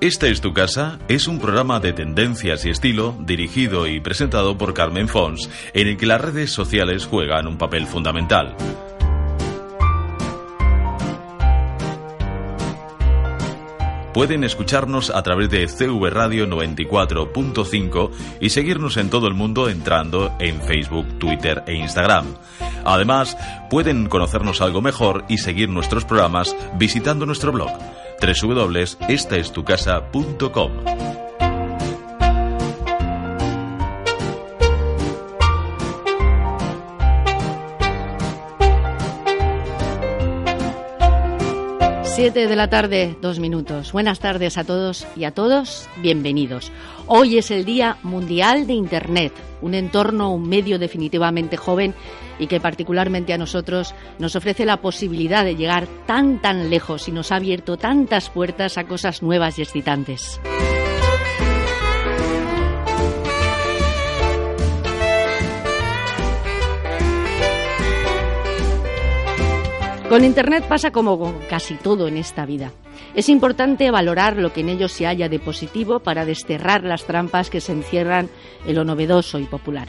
Esta es tu casa es un programa de tendencias y estilo dirigido y presentado por Carmen Fons, en el que las redes sociales juegan un papel fundamental. Pueden escucharnos a través de CV Radio 94.5 y seguirnos en todo el mundo entrando en Facebook, Twitter e Instagram. Además, pueden conocernos algo mejor y seguir nuestros programas visitando nuestro blog www.estaestucasa.com. Siete de la tarde, dos minutos. Buenas tardes a todos y a todos, bienvenidos. Hoy es el Día Mundial de Internet, un entorno, un medio definitivamente joven y que particularmente a nosotros nos ofrece la posibilidad de llegar tan tan lejos y nos ha abierto tantas puertas a cosas nuevas y excitantes. Con Internet pasa como con casi todo en esta vida. Es importante valorar lo que en ello se halla de positivo para desterrar las trampas que se encierran en lo novedoso y popular.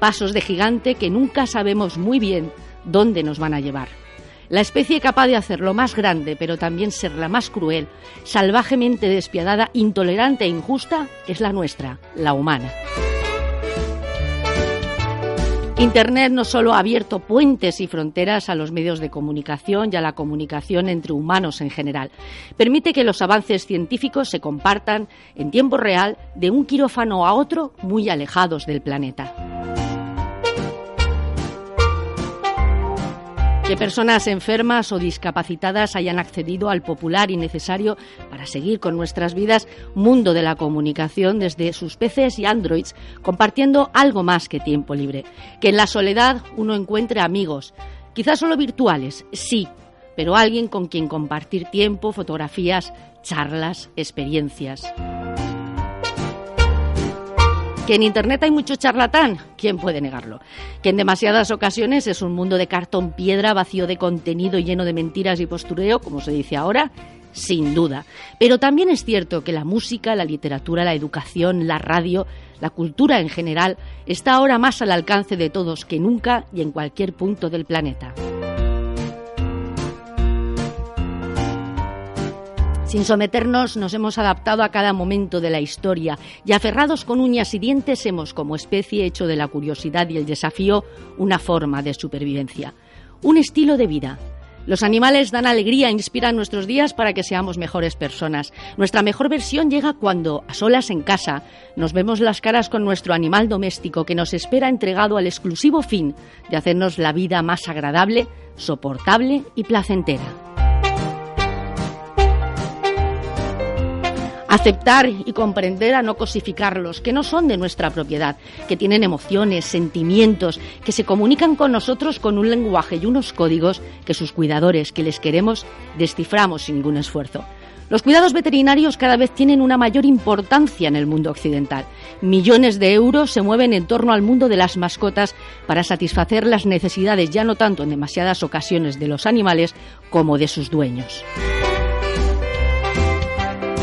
Pasos de gigante que nunca sabemos muy bien dónde nos van a llevar. La especie capaz de hacer lo más grande, pero también ser la más cruel, salvajemente despiadada, intolerante e injusta, es la nuestra, la humana. Internet no solo ha abierto puentes y fronteras a los medios de comunicación y a la comunicación entre humanos en general, permite que los avances científicos se compartan en tiempo real de un quirófano a otro muy alejados del planeta. Que personas enfermas o discapacitadas hayan accedido al popular y necesario para seguir con nuestras vidas mundo de la comunicación desde sus PCs y Androids, compartiendo algo más que tiempo libre. Que en la soledad uno encuentre amigos, quizás solo virtuales, sí, pero alguien con quien compartir tiempo, fotografías, charlas, experiencias. Que en Internet hay mucho charlatán, ¿quién puede negarlo? Que en demasiadas ocasiones es un mundo de cartón piedra, vacío de contenido y lleno de mentiras y postureo, como se dice ahora, sin duda. Pero también es cierto que la música, la literatura, la educación, la radio, la cultura en general, está ahora más al alcance de todos que nunca y en cualquier punto del planeta. Sin someternos, nos hemos adaptado a cada momento de la historia y aferrados con uñas y dientes hemos, como especie, hecho de la curiosidad y el desafío una forma de supervivencia, un estilo de vida. Los animales dan alegría, inspiran nuestros días para que seamos mejores personas. Nuestra mejor versión llega cuando, a solas en casa, nos vemos las caras con nuestro animal doméstico que nos espera entregado al exclusivo fin de hacernos la vida más agradable, soportable y placentera. Aceptar y comprender a no cosificarlos, que no son de nuestra propiedad, que tienen emociones, sentimientos, que se comunican con nosotros con un lenguaje y unos códigos que sus cuidadores, que les queremos, desciframos sin ningún esfuerzo. Los cuidados veterinarios cada vez tienen una mayor importancia en el mundo occidental. Millones de euros se mueven en torno al mundo de las mascotas para satisfacer las necesidades ya no tanto en demasiadas ocasiones de los animales como de sus dueños.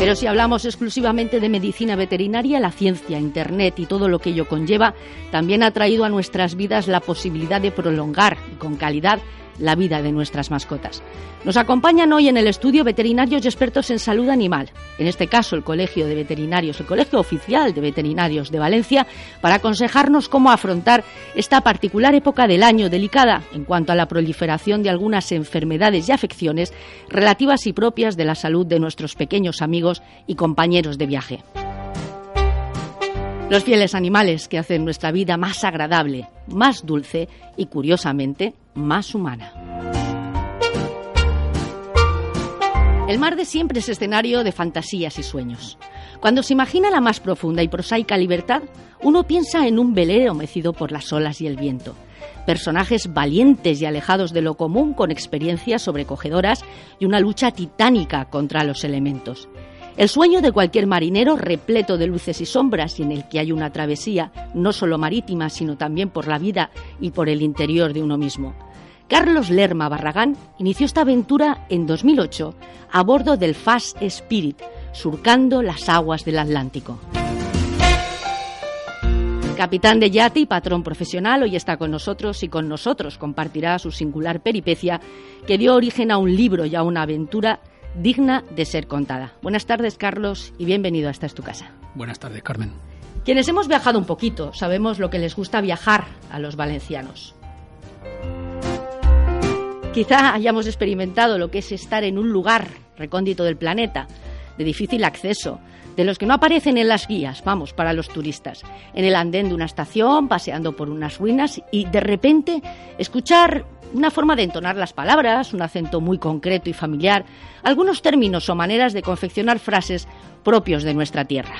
Pero si hablamos exclusivamente de medicina veterinaria, la ciencia, Internet y todo lo que ello conlleva, también ha traído a nuestras vidas la posibilidad de prolongar con calidad la vida de nuestras mascotas. Nos acompañan hoy en el estudio veterinarios y expertos en salud animal, en este caso el Colegio de Veterinarios, el Colegio Oficial de Veterinarios de Valencia, para aconsejarnos cómo afrontar esta particular época del año delicada en cuanto a la proliferación de algunas enfermedades y afecciones relativas y propias de la salud de nuestros pequeños amigos y compañeros de viaje. Los fieles animales que hacen nuestra vida más agradable, más dulce y, curiosamente, más humana. El mar de siempre es escenario de fantasías y sueños. Cuando se imagina la más profunda y prosaica libertad, uno piensa en un velero mecido por las olas y el viento. Personajes valientes y alejados de lo común con experiencias sobrecogedoras y una lucha titánica contra los elementos. El sueño de cualquier marinero repleto de luces y sombras y en el que hay una travesía, no solo marítima, sino también por la vida y por el interior de uno mismo. Carlos Lerma Barragán inició esta aventura en 2008 a bordo del Fast Spirit, surcando las aguas del Atlántico. Capitán de yate y patrón profesional, hoy está con nosotros y con nosotros compartirá su singular peripecia que dio origen a un libro y a una aventura digna de ser contada. Buenas tardes, Carlos, y bienvenido a Esta es tu casa. Buenas tardes, Carmen. Quienes hemos viajado un poquito sabemos lo que les gusta viajar a los valencianos. Quizá hayamos experimentado lo que es estar en un lugar recóndito del planeta, de difícil acceso, de los que no aparecen en las guías, vamos, para los turistas, en el andén de una estación, paseando por unas ruinas y de repente escuchar una forma de entonar las palabras, un acento muy concreto y familiar, algunos términos o maneras de confeccionar frases propios de nuestra tierra.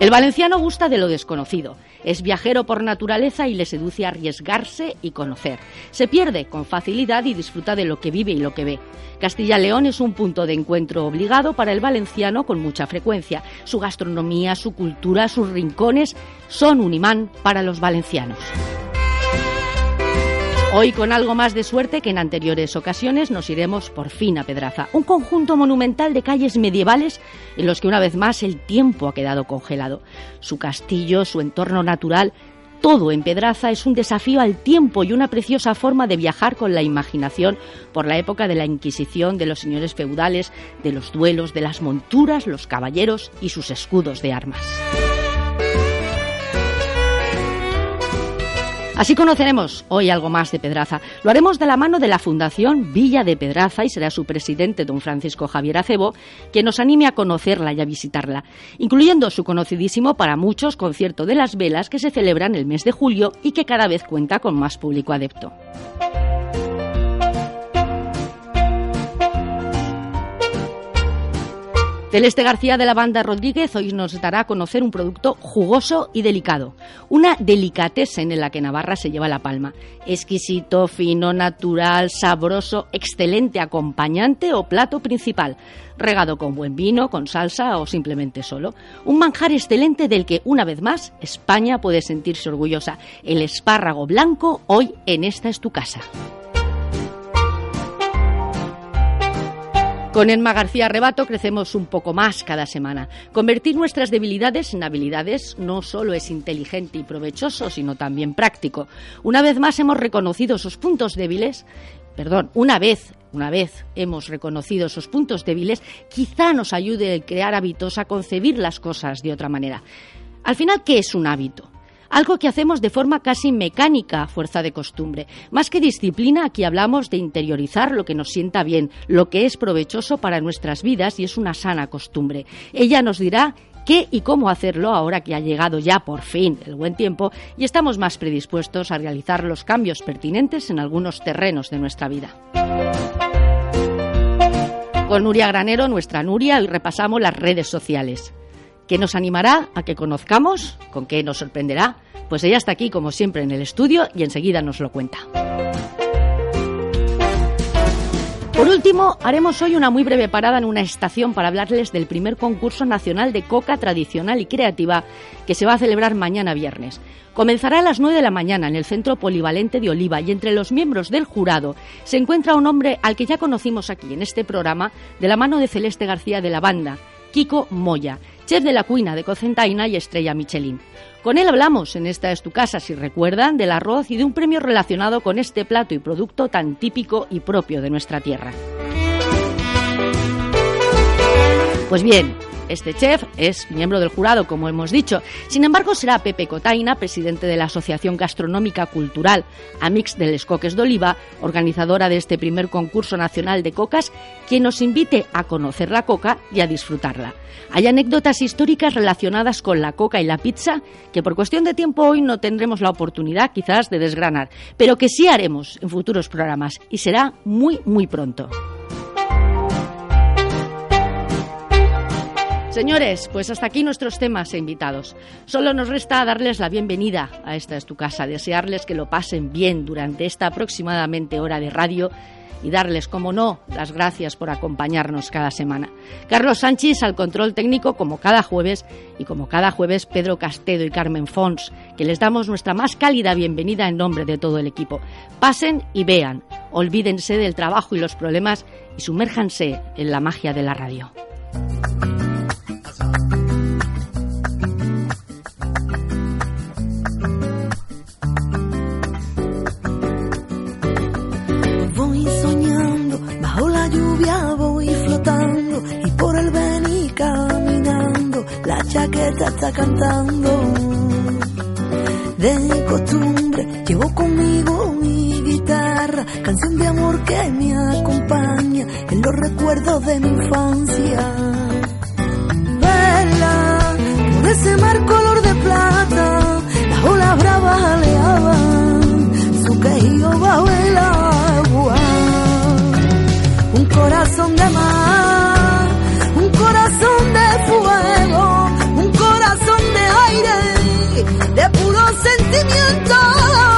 El valenciano gusta de lo desconocido, es viajero por naturaleza y le seduce arriesgarse y conocer. Se pierde con facilidad y disfruta de lo que vive y lo que ve. Castilla-León es un punto de encuentro obligado para el valenciano con mucha frecuencia. Su gastronomía, su cultura, sus rincones son un imán para los valencianos. Hoy, con algo más de suerte que en anteriores ocasiones, nos iremos por fin a Pedraza, un conjunto monumental de calles medievales en los que una vez más el tiempo ha quedado congelado. Su castillo, su entorno natural, todo en Pedraza es un desafío al tiempo y una preciosa forma de viajar con la imaginación por la época de la Inquisición, de los señores feudales, de los duelos, de las monturas, los caballeros y sus escudos de armas. Así conoceremos hoy algo más de Pedraza. Lo haremos de la mano de la Fundación Villa de Pedraza y será su presidente, don Francisco Javier Acebo, quien nos anime a conocerla y a visitarla, incluyendo su conocidísimo para muchos concierto de las velas que se celebra en el mes de julio y que cada vez cuenta con más público adepto. Celeste García de la banda Rodríguez hoy nos dará a conocer un producto jugoso y delicado, una delicatesa en la que Navarra se lleva la palma. Exquisito, fino, natural, sabroso, excelente acompañante o plato principal, regado con buen vino, con salsa o simplemente solo. Un manjar excelente del que, una vez más, España puede sentirse orgullosa. El espárrago blanco hoy en esta es tu casa. Con Emma García Rebato crecemos un poco más cada semana. Convertir nuestras debilidades en habilidades no solo es inteligente y provechoso, sino también práctico. Una vez más hemos reconocido esos puntos débiles, perdón, una vez una vez hemos reconocido esos puntos débiles, quizá nos ayude a crear hábitos, a concebir las cosas de otra manera. Al final, ¿qué es un hábito? Algo que hacemos de forma casi mecánica a fuerza de costumbre. Más que disciplina, aquí hablamos de interiorizar lo que nos sienta bien, lo que es provechoso para nuestras vidas y es una sana costumbre. Ella nos dirá qué y cómo hacerlo ahora que ha llegado ya por fin el buen tiempo y estamos más predispuestos a realizar los cambios pertinentes en algunos terrenos de nuestra vida. Con Nuria Granero, nuestra Nuria, hoy repasamos las redes sociales que nos animará a que conozcamos, con qué nos sorprenderá, pues ella está aquí como siempre en el estudio y enseguida nos lo cuenta. Por último, haremos hoy una muy breve parada en una estación para hablarles del primer concurso nacional de coca tradicional y creativa que se va a celebrar mañana viernes. Comenzará a las 9 de la mañana en el Centro Polivalente de Oliva y entre los miembros del jurado se encuentra un hombre al que ya conocimos aquí en este programa de la mano de Celeste García de la banda, Kiko Moya chef de la cuina de Cocentaina y estrella Michelin. Con él hablamos en Esta es tu casa, si recuerdan, del arroz y de un premio relacionado con este plato y producto tan típico y propio de nuestra tierra. Pues bien, este chef es miembro del jurado, como hemos dicho. Sin embargo, será Pepe Cotaina, presidente de la Asociación Gastronómica Cultural Amix de Les Coques de Oliva, organizadora de este primer concurso nacional de cocas, quien nos invite a conocer la coca y a disfrutarla. Hay anécdotas históricas relacionadas con la coca y la pizza que por cuestión de tiempo hoy no tendremos la oportunidad quizás de desgranar, pero que sí haremos en futuros programas y será muy, muy pronto. Señores, pues hasta aquí nuestros temas e invitados. Solo nos resta darles la bienvenida a Esta es tu casa, desearles que lo pasen bien durante esta aproximadamente hora de radio y darles, como no, las gracias por acompañarnos cada semana. Carlos Sánchez al control técnico como cada jueves y como cada jueves Pedro Castedo y Carmen Fons, que les damos nuestra más cálida bienvenida en nombre de todo el equipo. Pasen y vean. olvídense del trabajo y los problemas y sumérjanse en la magia de la radio. Chaqueta está cantando. De costumbre llevo conmigo mi guitarra, canción de amor que me acompaña en los recuerdos de mi infancia. Vela, por ese mar color de plata, las olas bravas aleaban su quejío bajo el agua. Un corazón de mar, sentimientos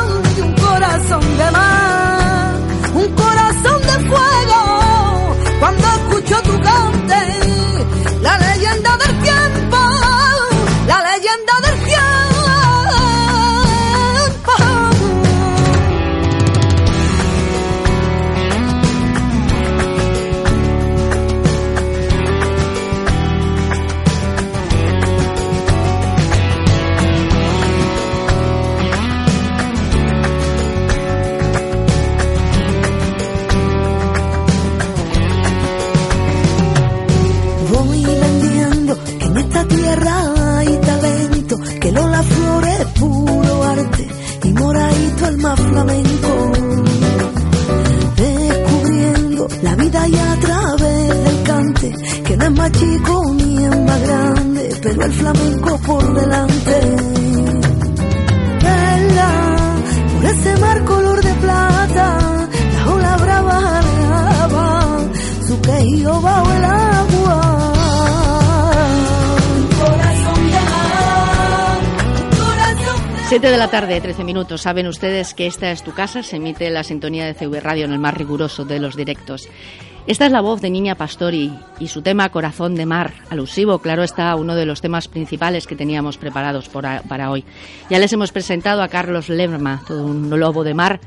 la tarde, 13 minutos. Saben ustedes que esta es tu casa. Se emite la sintonía de CV Radio en el más riguroso de los directos. Esta es la voz de Niña Pastori y su tema Corazón de Mar, alusivo, claro está, uno de los temas principales que teníamos preparados para hoy. Ya les hemos presentado a Carlos Lerma, todo un lobo de mar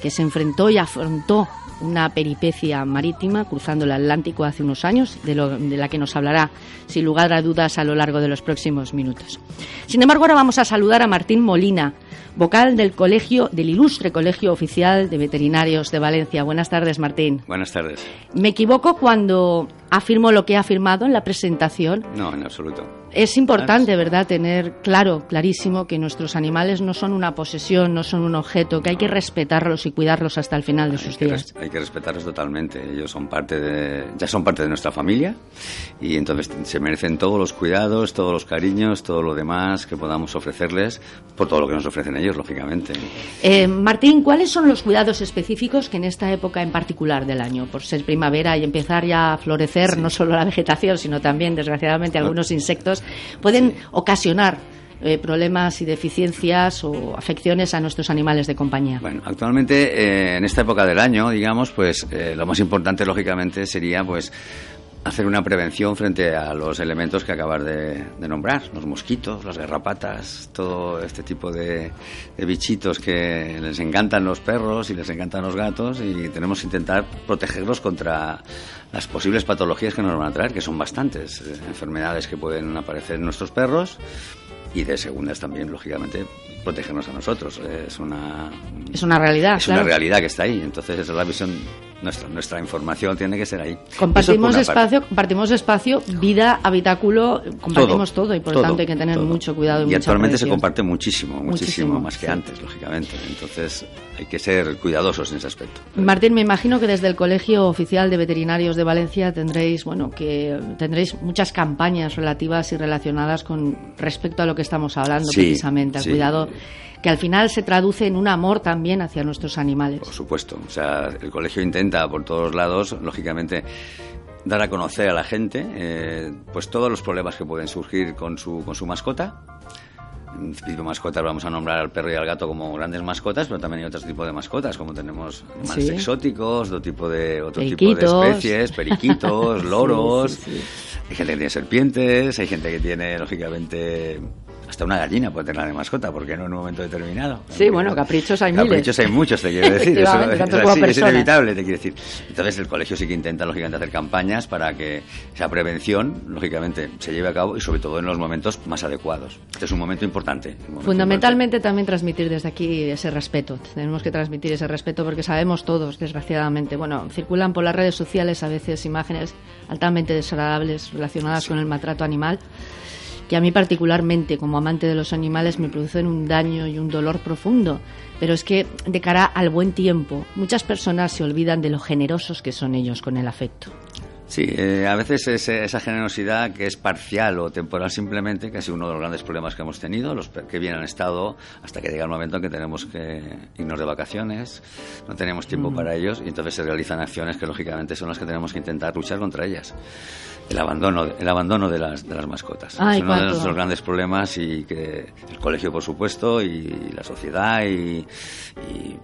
que se enfrentó y afrontó una peripecia marítima cruzando el Atlántico hace unos años, de, lo- de la que nos hablará sin lugar a dudas a lo largo de los próximos minutos. Sin embargo, ahora vamos a saludar a Martín Molina, vocal del colegio, del ilustre Colegio Oficial de Veterinarios de Valencia. Buenas tardes, Martín. Buenas tardes. ¿Me equivoco cuando afirmo lo que ha afirmado en la presentación? No, en absoluto. Es importante, ¿verdad?, tener claro, clarísimo, que nuestros animales no son una posesión, no son un objeto, que hay que respetarlos y cuidarlos hasta el final de Hay sus días. hay que respetarlos totalmente. Ellos son parte de, ya son parte de nuestra familia y entonces se merecen todos los cuidados, todos los cariños, todo lo demás que podamos ofrecerles por todo lo que nos ofrecen ellos, lógicamente. Eh, Martín, ¿cuáles son los cuidados específicos que en esta época en particular del año, por ser primavera y empezar ya a florecer no solo la vegetación, sino también, desgraciadamente, algunos insectos, pueden ocasionar eh, problemas y deficiencias o afecciones a nuestros animales de compañía? Bueno, actualmente eh, en esta época del año, digamos, pues eh, lo más importante lógicamente sería pues hacer una prevención frente a los elementos que acabas de, de nombrar, los mosquitos, las garrapatas, todo este tipo de, de bichitos que les encantan los perros y les encantan los gatos y tenemos que intentar protegerlos contra las posibles patologías que nos van a traer, que son bastantes, eh, enfermedades que pueden aparecer en nuestros perros y de segundas también, lógicamente, protegernos a nosotros. Es una, Es una realidad, es claro. una realidad que está ahí. Entonces, esa es la visión, nuestra, nuestra información tiene que ser ahí. Compartimos parte. espacio, compartimos espacio, vida, habitáculo, compartimos todo, y por lo todo, tanto hay que tener todo. mucho cuidado y, actualmente se comparte muchísimo, muchísimo, Muchísimo, más que sí. antes, lógicamente. Entonces, hay que ser cuidadosos en ese aspecto. Martín, me imagino que desde el Colegio Oficial de Veterinarios de Valencia tendréis, bueno, que tendréis muchas campañas relativas y relacionadas con respecto a lo que estamos hablando Sí, precisamente, al sí. cuidado que al final se traduce en un amor también hacia nuestros animales. Por supuesto. O sea, el colegio intenta por todos lados, lógicamente, dar a conocer a la gente eh, pues todos los problemas que pueden surgir con su, con su mascota. En tipo mascotas vamos a nombrar al perro y al gato como grandes mascotas, pero también hay otros tipos de mascotas, como tenemos animales Sí. exóticos, otro tipo de, otro tipo de especies, periquitos, loros. Sí, sí. Hay gente que tiene serpientes, hay gente que tiene, lógicamente, hasta una gallina puede tenerla de mascota, porque no en un momento determinado. Sí, bueno, caprichos hay miles. Caprichos hay muchos, te quiero decir. Eso, es, inevitable, te quiero decir. Entonces el colegio sí que intenta, lógicamente, hacer campañas para que esa prevención, lógicamente, se lleve a cabo y sobre todo en los momentos más adecuados. Este es un momento importante. Fundamentalmente también transmitir desde aquí ese respeto. Tenemos que transmitir ese respeto porque sabemos todos, desgraciadamente, bueno, circulan por las redes sociales a veces imágenes altamente desagradables relacionadas con el maltrato animal que a mí particularmente como amante de los animales me producen un daño y un dolor profundo. Pero es que de cara al buen tiempo, muchas personas se olvidan de lo generosos que son ellos con el afecto. Sí, eh, a veces esa generosidad que es parcial o temporal simplemente, que ha sido uno de los grandes problemas que hemos tenido, los que bien han estado, hasta que llega el momento en que tenemos que irnos de vacaciones, no tenemos tiempo para ellos y entonces se realizan acciones que lógicamente son las que tenemos que intentar luchar contra ellas el abandono, el abandono de las, de las mascotas. es uno de nuestros grandes problemas y que el colegio, por supuesto, y la sociedad y,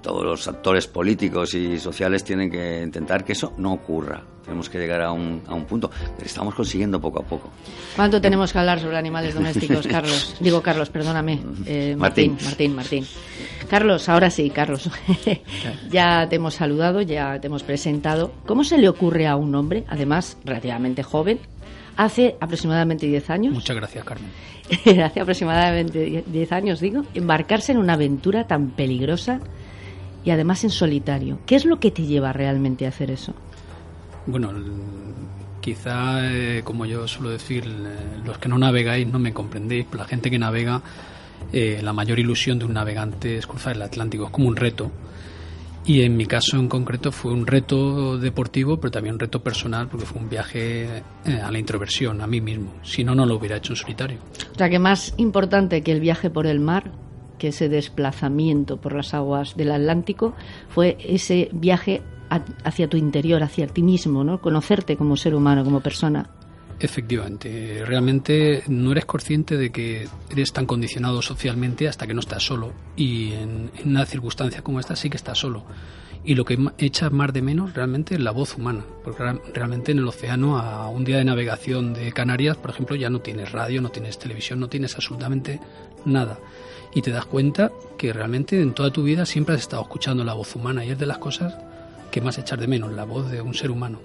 todos los actores políticos y sociales tienen que intentar que eso no ocurra. Tenemos que llegar a un, a un punto que estamos consiguiendo poco a poco. ¿Cuánto tenemos que hablar sobre animales domésticos, Carlos? Digo, Carlos, perdóname. Eh, Martín, Martín, Martín. Carlos, ahora sí, Carlos. ya te hemos saludado, ya te hemos presentado. ¿Cómo se le ocurre a un hombre, además relativamente joven, hace aproximadamente 10 años. Muchas gracias, Carmen. hace aproximadamente 10 años, digo, embarcarse en una aventura tan peligrosa y además en solitario. ¿Qué es lo que te lleva realmente a hacer eso? Bueno, quizá, eh, como yo suelo decir, los que no navegáis no me comprendéis, pero la gente que navega, eh, la mayor ilusión de un navegante es cruzar el Atlántico, es como un reto y en mi caso en concreto fue un reto deportivo, pero también un reto personal, porque fue un viaje eh, a la introversión, a mí mismo. Si no, no lo hubiera hecho en solitario. O sea, que más importante que el viaje por el mar, que ese desplazamiento por las aguas del Atlántico, fue ese viaje hacia tu interior, hacia ti mismo, ¿no? Conocerte como ser humano, como persona. Efectivamente, realmente no eres consciente de que eres tan condicionado socialmente hasta que no estás solo. Y en, una circunstancia como esta sí que estás solo. Y lo que echas más de menos realmente es la voz humana. Porque realmente en el océano, a un día de navegación de Canarias, por ejemplo, ya no tienes radio, no tienes televisión, no tienes absolutamente nada. Y te das cuenta que realmente en toda tu vida siempre has estado escuchando la voz humana y es de las cosas que más echar de menos, la voz de un ser humano.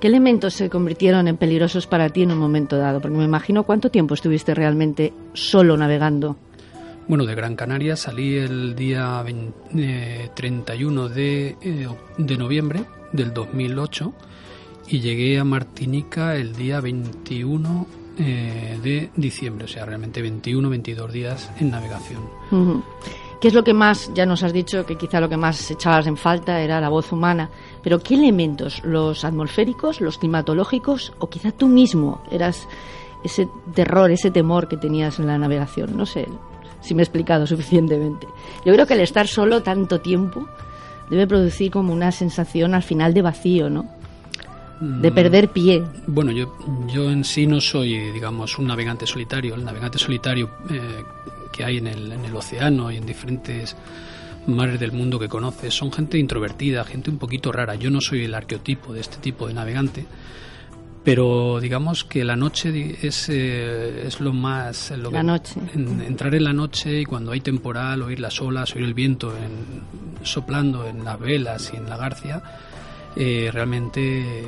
¿Qué elementos se convirtieron en peligrosos para ti en un momento dado? Porque me imagino cuánto tiempo estuviste realmente solo navegando. Bueno, de Gran Canaria salí el día 31 eh, eh, de, noviembre del 2008 y llegué a Martinica el día 21 eh, de diciembre, o sea, realmente 21, 22 días en navegación. ¿Qué es lo que más, ya nos has dicho que quizá lo que más echabas en falta era la voz humana, pero qué elementos, los atmosféricos, los climatológicos o quizá tú mismo eras ese terror, ese temor que tenías en la navegación? No sé si me he explicado suficientemente. Yo creo que el estar solo tanto tiempo debe producir como una sensación al final de vacío, ¿no? de mm, perder pie. Bueno, yo, yo en sí no soy, digamos, un navegante solitario. El navegante solitario eh, que hay en el, en el océano y en diferentes mares del mundo que conoces son gente introvertida, gente un poquito rara. Yo no soy el arqueotipo de este tipo de navegante, pero digamos que la noche es, eh, es lo más... Lo la noche. entrar en la noche y cuando hay temporal, oír las olas, oír el viento soplando en las velas y en la garcia, eh, realmente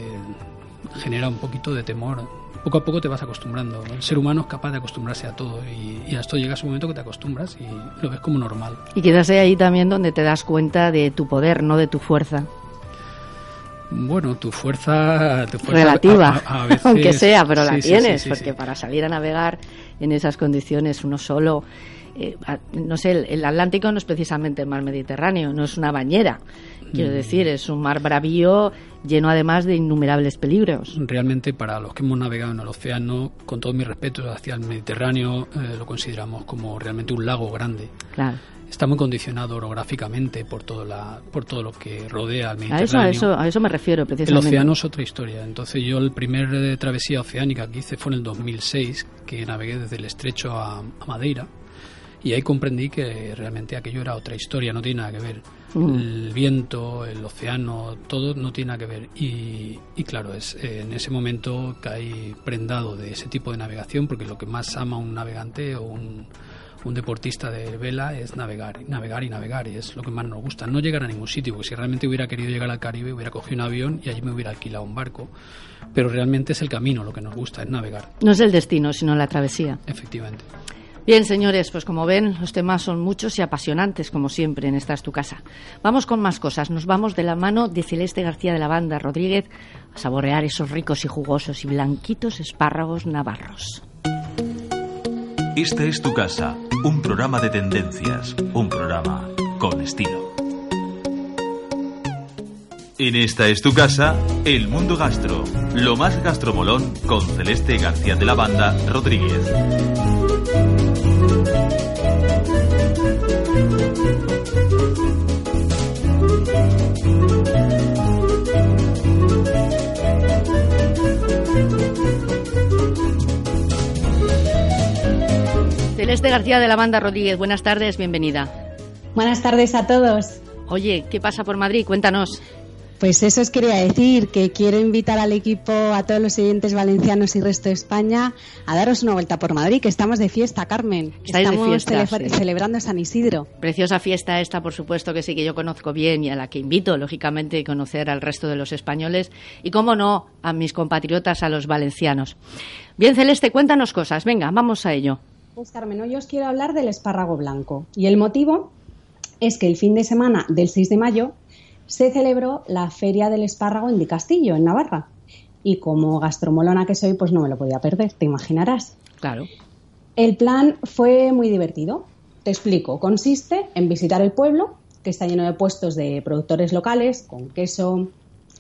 genera un poquito de temor poco a poco te vas acostumbrando. El ser humano es capaz de acostumbrarse a todo y, a esto llega un momento que te acostumbras y lo ves como normal. Y quizás ahí también donde te das cuenta de tu poder, no de tu fuerza. Bueno, tu fuerza, relativa, aunque sea, pero la tienes, porque para salir a navegar en esas condiciones uno solo, eh, no sé, el, Atlántico no es precisamente el mar Mediterráneo, no es una bañera, quiero mm. decir, es un mar bravío lleno además de innumerables peligros. Realmente para los que hemos navegado en el océano, con todo mi respeto hacia el Mediterráneo, eh, lo consideramos como realmente un lago grande. Claro. Está muy condicionado orográficamente por todo, la, por todo lo que rodea al Mediterráneo. A eso, a eso, a eso me refiero precisamente. El océano es otra historia. Entonces yo el primer travesía oceánica que hice fue en el 2006, que navegué desde el estrecho a, a Madeira Y ahí comprendí que realmente aquello era otra historia, no tiene nada que ver. Mm. El viento, el océano, todo no tiene nada que ver. Y, y claro, es eh, en ese momento caí prendado de ese tipo de navegación, porque lo que más ama un navegante o un, un deportista de vela es navegar, navegar y navegar, y es lo que más nos gusta. No llegar a ningún sitio, porque si realmente hubiera querido llegar al Caribe, hubiera cogido un avión y allí me hubiera alquilado un barco. Pero realmente es el camino lo que nos gusta, es navegar, No es el destino, sino la travesía. efectivamente. Bien, señores, pues como ven, los temas son muchos y apasionantes, como siempre, en Esta es tu casa. Vamos con más cosas. Nos vamos de la mano de Celeste García de la Banda Rodríguez a saborear esos ricos y jugosos y blanquitos espárragos navarros. Esta es tu casa, un programa de tendencias, un programa con estilo. En esta es tu casa, El Mundo Gastro, lo más gastromolón con Celeste García de la Banda Rodríguez. Celeste García de la Banda Rodríguez, buenas tardes, bienvenida. Buenas tardes a todos. Oye, ¿qué pasa por Madrid? Cuéntanos. Pues eso os quería decir, que quiero invitar al equipo, a todos los oyentes valencianos y resto de España, a daros una vuelta por Madrid, que estamos de fiesta, Carmen. Estáis de estamos fiesta, cele- sí. celebrando San Isidro. Preciosa fiesta esta, por supuesto, que sí que yo conozco bien y a la que invito, lógicamente, a conocer al resto de los españoles y, cómo no, a mis compatriotas, a los valencianos. Bien, Celeste, cuéntanos cosas. Venga, vamos a ello. Pues Carmen, hoy os quiero hablar del espárrago blanco. Y el motivo es que el fin de semana del 6 de mayo se celebró la Feria del Espárrago en Di Castillo, en Navarra. Y como gastromolona que soy, pues no me lo podía perder, te imaginarás. Claro. El plan fue muy divertido. Te explico. Consiste en visitar el pueblo, que está lleno de puestos de productores locales, con queso,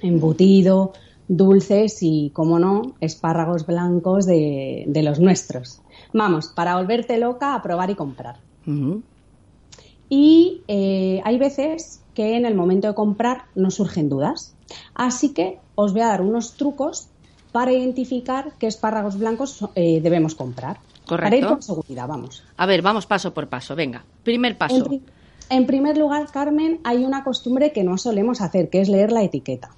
embutido, dulces y, como no, espárragos blancos de, de los nuestros. Vamos, para volverte loca a probar y comprar. Y eh, hay veces que en el momento de comprar nos surgen dudas. Así que os voy a dar unos trucos para identificar qué espárragos blancos eh, debemos comprar. Para ir Correcto. con seguridad, vamos. A ver, vamos paso por paso. Venga, primer En, paso. pri- en primer lugar, Carmen, hay una costumbre que no solemos hacer, que es leer la etiqueta.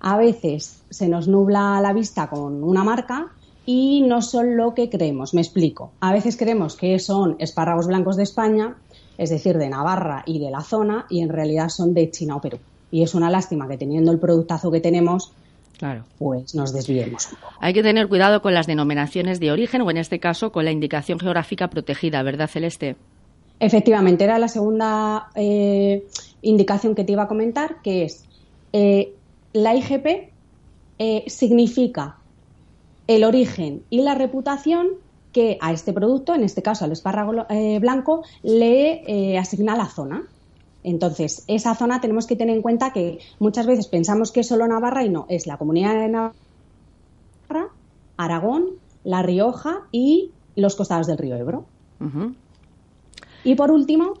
A veces se nos nubla la vista con una marca y no son lo que creemos. Me explico. A veces creemos que son espárragos blancos de España, es decir, de Navarra y de la zona, y en realidad son de China o Perú. Y es una lástima que teniendo el productazo que tenemos, Claro. pues nos desviemos un poco. Hay que tener cuidado con las denominaciones de origen o, en este caso, con la indicación geográfica protegida, ¿verdad, Celeste? Efectivamente, era la segunda eh, indicación que te iba a comentar, que es eh, la IGP eh, significa el origen y la reputación que a este producto, en este caso al espárrago eh, blanco, le eh, asigna la zona. Entonces, esa zona tenemos que tener en cuenta que muchas veces pensamos que es solo Navarra y no, es la comunidad de Navarra, Aragón, La Rioja y los costados del río Ebro. Y por último,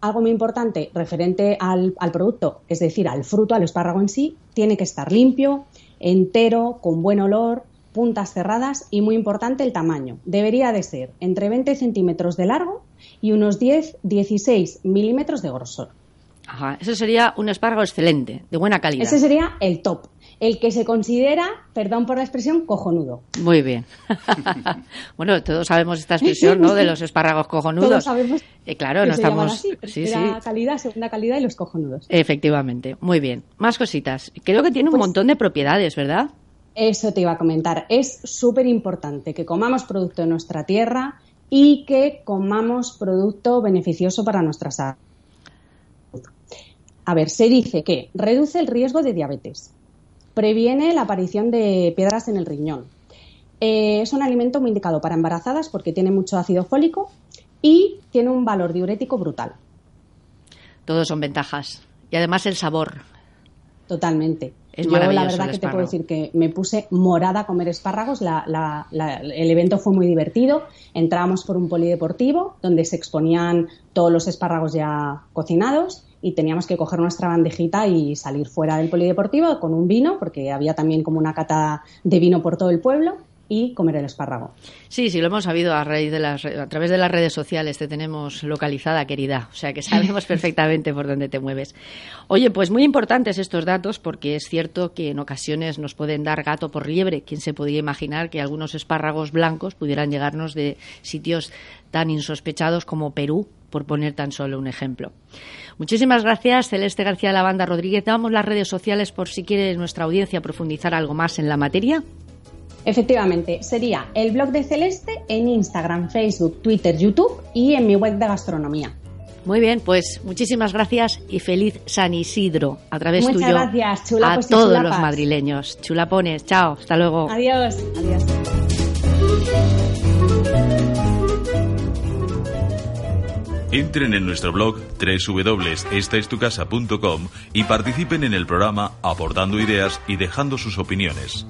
algo muy importante referente al, al producto, es decir, al fruto, al espárrago en sí, tiene que estar limpio, entero, con buen olor, puntas cerradas y muy importante el tamaño. Debería de ser entre 20 centímetros de largo y unos 10-16 milímetros de grosor. Ajá. Eso sería un espárrago excelente, de buena calidad. Ese sería el top, el que se considera, perdón por la expresión, cojonudo. Muy bien. bueno, todos sabemos esta expresión, ¿no? De los espárragos cojonudos. Todos sabemos Eh, claro, que no se estamos. así, sí, sí. calidad, segunda calidad y los cojonudos. Efectivamente. Muy bien. Más cositas. Creo que tiene un Pues- montón de propiedades, ¿verdad? Eso te iba a comentar. Es súper importante que comamos producto de nuestra tierra y que comamos producto beneficioso para nuestra salud. A ver, se dice que reduce el riesgo de diabetes, previene la aparición de piedras en el riñón. Eh, es un alimento muy indicado para embarazadas porque tiene mucho ácido fólico y tiene un valor diurético brutal. Todos son ventajas. Y además el sabor. Totalmente. Es Yo la verdad que te puedo decir que me puse morada a comer espárragos. La- la- la- el evento fue muy divertido. Entrábamos por un polideportivo donde se exponían todos los espárragos ya cocinados y teníamos que coger nuestra bandejita y salir fuera del polideportivo con un vino, porque había también como una cata de vino por todo el pueblo. Y comer el espárrago. Sí, sí, lo hemos sabido a raíz de las a través de las redes sociales te tenemos localizada, querida, o sea que sabemos perfectamente por dónde te mueves. Oye, pues muy importantes estos datos porque es cierto que en ocasiones nos pueden dar gato por liebre. ¿Quién se podía imaginar que algunos espárragos blancos pudieran llegarnos de sitios tan insospechados como Perú, por poner tan solo un ejemplo? Muchísimas gracias, Celeste García de la Banda Rodríguez. Damos las redes sociales por si quiere nuestra audiencia profundizar algo más en la materia. Efectivamente, sería el blog de Celeste en Instagram, Facebook, Twitter, YouTube y en mi web de gastronomía. Muy bien, pues muchísimas gracias y feliz San Isidro a través Muchas tuyo gracias, chulapos a y todos chulapas. los madrileños. Chulapones, chao, hasta luego. Adiós. Adiós. Entren en nuestro blog www.estaestucasa.com y participen en el programa aportando ideas y dejando sus opiniones.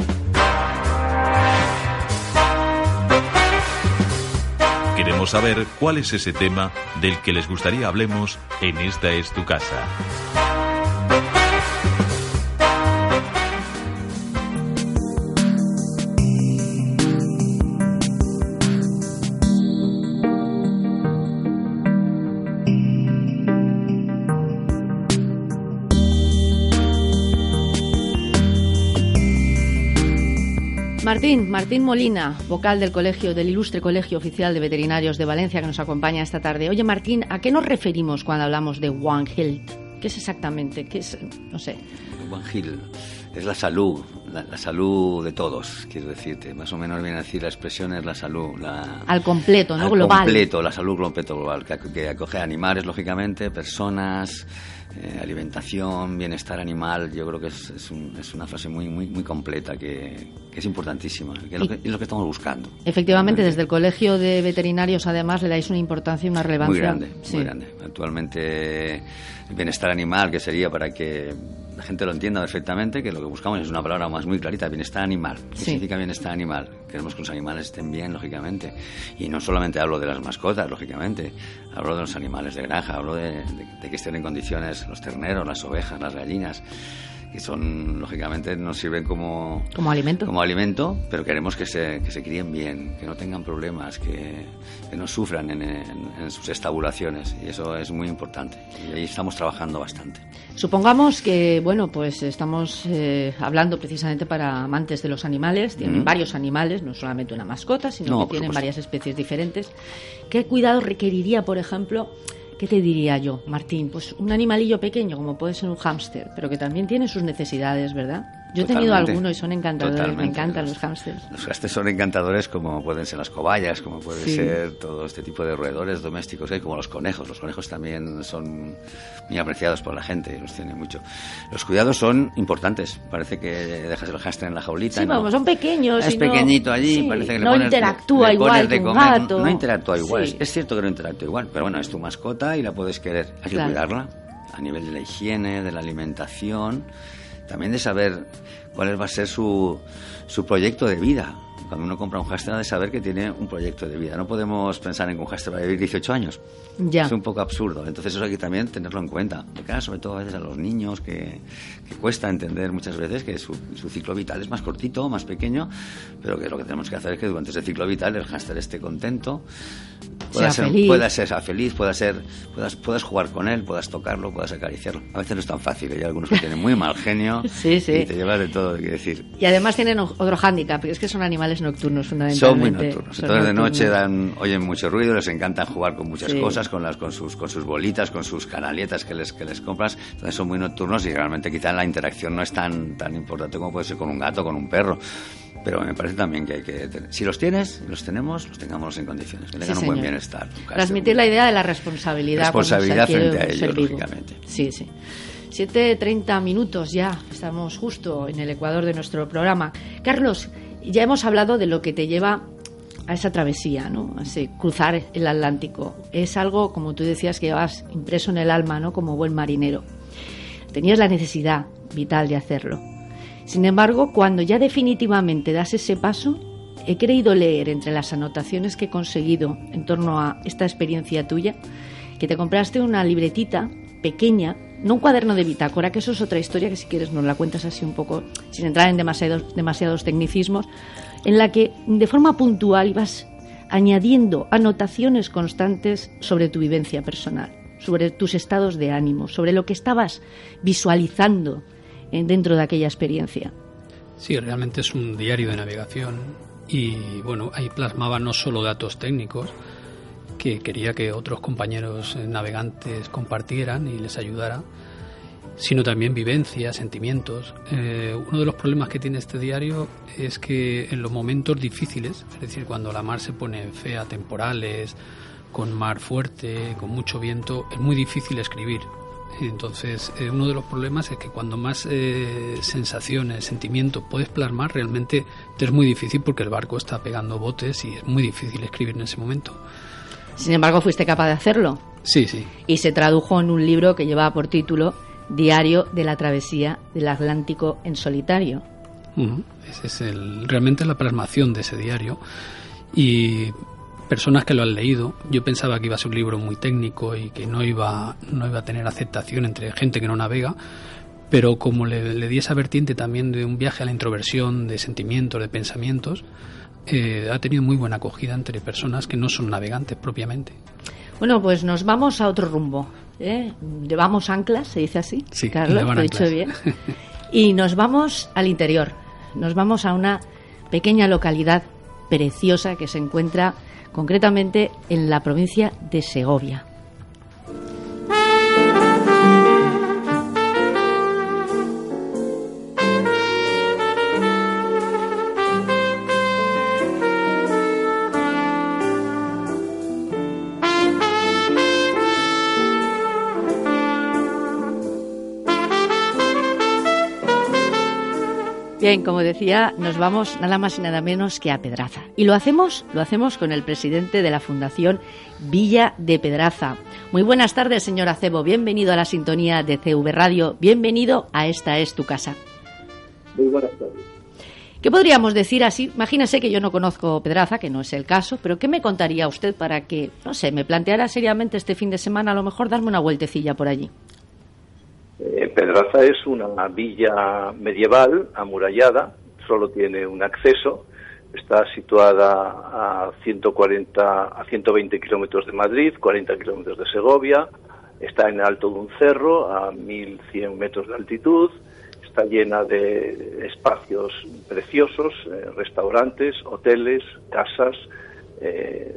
Queremos saber cuál es ese tema del que les gustaría hablemos en Esta es tu casa. Martín, Martín Molina, vocal del colegio, del ilustre Colegio Oficial de Veterinarios de Valencia, que nos acompaña esta tarde. Oye, Martín, ¿a qué nos referimos cuando hablamos de One Health? ¿Qué es exactamente? ¿Qué es? No sé. Juan Gil, es la salud, la, la salud de todos, quiero decirte. Más o menos viene a decir la expresión es la salud. La, Al completo, ¿no? al Global. completo, la salud completo global, que, que acoge animales, lógicamente, personas, eh, alimentación, bienestar animal. Yo creo que es, es un- es una frase muy, muy, muy completa, que, que es importantísima, que es lo que, es lo que estamos buscando. Efectivamente, desde el Colegio de Veterinarios, además, le dais una importancia y una relevancia. Muy grande, Sí. muy grande. Actualmente, el bienestar animal, que sería para que la gente lo entienda perfectamente, que lo que buscamos es una palabra más muy clarita, bienestar animal. ¿Qué Sí. significa bienestar animal? Queremos que los animales estén bien, lógicamente. Y no solamente hablo de las mascotas, lógicamente. Hablo de los animales de granja, hablo de, de- de que estén en condiciones los terneros, las ovejas, las gallinas, que son, lógicamente, nos sirven como, Como alimento. como alimento, pero queremos que se, que se críen bien, que no tengan problemas, que, que no sufran en, en- en sus estabulaciones. Y eso es muy importante. Y ahí estamos trabajando bastante. Supongamos que, bueno, pues estamos eh, hablando precisamente para amantes de los animales. Tienen Mm. varios animales, no solamente una mascota, sino No, que tienen supuesto. varias especies diferentes. ¿Qué cuidado requeriría, por ejemplo, qué te diría yo, Martín? Pues un animalillo pequeño, como puede ser un hámster, pero que también tiene sus necesidades, ¿verdad? Yo he tenido algunos y son encantadores. Me encantan los hámsters. Los gastes son encantadores como pueden ser las cobayas, como puede Sí. ser todo este tipo de roedores domésticos que hay, como los conejos. Los conejos también son muy apreciados por la gente, los tiene mucho. Los cuidados son importantes. Parece que dejas el hámster en la jaulita. Sí, no. vamos, son pequeños. Es no- pequeñito allí, sí, parece que le no pones, interactúa le igual pones de que un comer. gato. No interactúa igual. Sí. Es, es cierto que no interactúa igual, pero bueno, es tu mascota y la puedes querer. Hay que Claro. cuidarla a nivel de la higiene, de la alimentación, también de saber cuál va a ser su, su proyecto de vida. Cuando uno compra un hámster, ha de saber que tiene un proyecto de vida. No podemos pensar en que un hámster va a vivir 18 años. Ya. Es un poco absurdo. Entonces eso hay que también tenerlo en cuenta. De cara sobre todo a veces a los niños que, que cuesta entender muchas veces que su, su ciclo vital es más cortito, más pequeño, pero que lo que tenemos que hacer es que durante ese ciclo vital el hámster esté contento, pueda Sea ser, feliz. pueda ser feliz, pueda ser, puedas, puedas jugar con él, puedas tocarlo, puedas acariciarlo. A veces no es tan fácil, hay algunos que tienen muy mal genio Sí, sí. y te llevas de todo, hay que decir. Y además tienen otro hándicap, que es que son animales nocturnos fundamentalmente. Son muy nocturnos. Son Entonces de noche dan, oyen mucho ruido, les encanta jugar con muchas Sí. cosas, con las, con sus, con sus bolitas, con sus canalietas que les, que les compras. Entonces son muy nocturnos y realmente quizá la interacción no es tan, tan importante como puede ser con un gato, con un perro. Pero me parece también que hay que tener- si los tienes, los tenemos, los tengamos en condiciones, que tengan Sí, un buen bienestar. Transmitir la idea de la responsabilidad. se Responsabilidad frente a ellos, lógicamente. Sí, sí. 7.30 minutos ya, estamos justo en el ecuador de nuestro programa. Carlos, ya hemos hablado de lo que te lleva a esa travesía, ¿no? Ese cruzar el Atlántico. Es algo, como tú decías, que llevas impreso en el alma, ¿no? Como buen marinero. Tenías la necesidad vital de hacerlo. Sin embargo, cuando ya definitivamente das ese paso, he creído leer entre las anotaciones que he conseguido en torno a esta experiencia tuya, que te compraste una libretita pequeña no un cuaderno de bitácora, que eso es otra historia que si quieres nos la cuentas así un poco, sin entrar en demasiados, demasiados tecnicismos, en la que de forma puntual ibas añadiendo anotaciones constantes sobre tu vivencia personal, sobre tus estados de ánimo, sobre lo que estabas visualizando eh, dentro de aquella experiencia. Sí, realmente es un diario de navegación y bueno, ahí plasmaba no solo datos técnicos, que quería que otros compañeros eh, navegantes compartieran y les ayudara, sino también vivencias, sentimientos. Eh, uno de los problemas que tiene este diario es que en los momentos difíciles, es decir, cuando la mar se pone fea, temporales, con mar fuerte, con mucho viento, es muy difícil escribir. Entonces, eh, uno de los problemas es que cuando más eh, sensaciones, sentimientos puedes plasmar, realmente te es muy difícil porque el barco está pegando botes y es muy difícil escribir en ese momento. Sin embargo, fuiste capaz de hacerlo. Sí, sí. Y se tradujo en un libro que llevaba por título Diario de la travesía del Atlántico en solitario. Ese es el, realmente la plasmación de ese diario. Y personas que lo han leído, yo pensaba que iba a ser un libro muy técnico y que no iba, no iba a tener aceptación entre gente que no navega, pero como le, le di esa vertiente también de un viaje a la introversión, de sentimientos, de pensamientos, eh, ha tenido muy buena acogida entre personas que no son navegantes propiamente. Bueno, pues nos vamos a otro rumbo. ¿eh? Llevamos anclas, se dice así. Sí, Carlos, lo he dicho bien. Y nos vamos al interior. Nos vamos a una pequeña localidad preciosa que se encuentra concretamente en la provincia de Segovia. Bien, como decía, nos vamos nada más y nada menos que a Pedraza. Y lo hacemos, lo hacemos con el presidente de la Fundación Villa de Pedraza. Muy buenas tardes, señor Acebo. Bienvenido a la sintonía de CV Radio. Bienvenido a Esta es tu casa. Muy buenas tardes. ¿Qué podríamos decir así? Imagínese que yo no conozco Pedraza, que no es el caso, pero ¿qué me contaría usted para que, no sé, me planteara seriamente este fin de semana a lo mejor darme una vueltecilla por allí? Eh, Pedraza es una villa medieval amurallada, solo tiene un acceso, está situada a 140 a 120 kilómetros de Madrid, 40 kilómetros de Segovia, está en alto de un cerro a 1100 metros de altitud, está llena de espacios preciosos, eh, restaurantes, hoteles, casas. eh,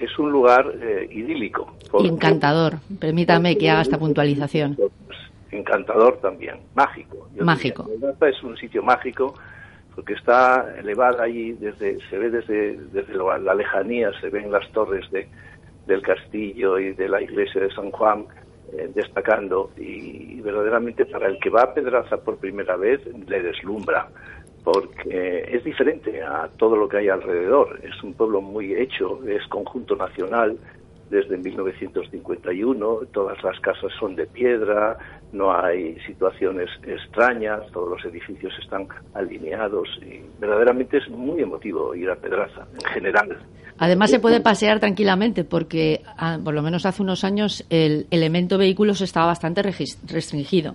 es un lugar eh, idílico. Encantador. Permítame que haga esta puntualización. Encantador también, mágico. Yo Mágico. es un sitio mágico porque está elevada allí, desde, se ve desde, desde lo- la lejanía, se ven las torres de, del castillo y de la iglesia de San Juan eh, destacando y, verdaderamente para el que va a Pedraza por primera vez le deslumbra porque es diferente a todo lo que hay alrededor. Es un pueblo muy hecho, es conjunto nacional desde 1951, todas las casas son de piedra, no hay situaciones extrañas, todos los edificios están alineados y verdaderamente es muy emotivo ir a Pedraza en general. Además se puede pasear tranquilamente porque, ah, por lo menos hace unos años, el elemento vehículos estaba bastante restringido.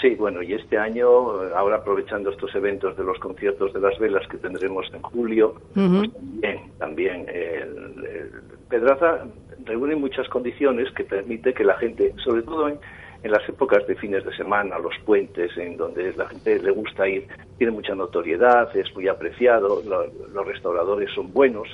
Sí, bueno, y este año, ahora aprovechando estos eventos de los conciertos de las velas que tendremos en julio, pues también, también el- el Pedraza reúne muchas condiciones que permite que la gente, sobre todo en, en las épocas de fines de semana, los puentes, en donde la gente le gusta ir, tiene mucha notoriedad, es muy apreciado, lo- los restauradores son buenos,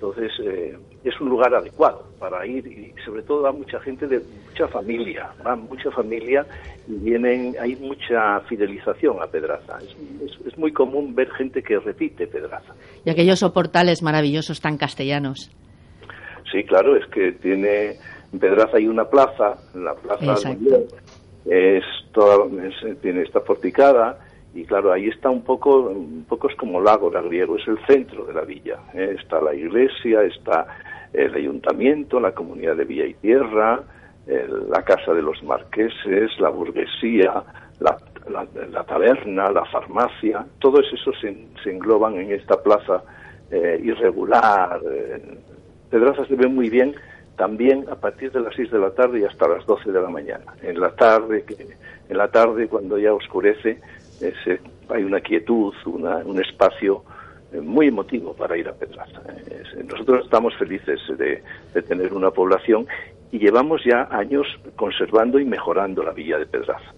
entonces eh, es un lugar adecuado para ir y sobre todo va mucha gente de mucha familia, va mucha familia y vienen, hay mucha fidelización a Pedraza. Es, es- es muy común ver gente que repite Pedraza. Y aquellos soportales maravillosos tan castellanos. Sí, claro, es que tiene en Pedraza hay una plaza, la plaza es toda, es- tiene está forticada y claro ahí está un poco, un poco es como lago griego, es el centro de la villa. ¿eh? Está la iglesia, está el ayuntamiento, la comunidad de Villa y Tierra, el- la casa de los marqueses, la burguesía, la, taberna, la farmacia, todos esos se, se engloban en esta plaza eh, irregular. Pedraza se ve muy bien también a partir de las 6 de la tarde y hasta las 12 de la mañana. En la tarde, en la tarde cuando ya oscurece, hay una quietud, un espacio eh, muy emotivo para ir a Pedraza. nosotros estamos felices de, tener una población y llevamos ya años conservando y mejorando la villa de Pedraza.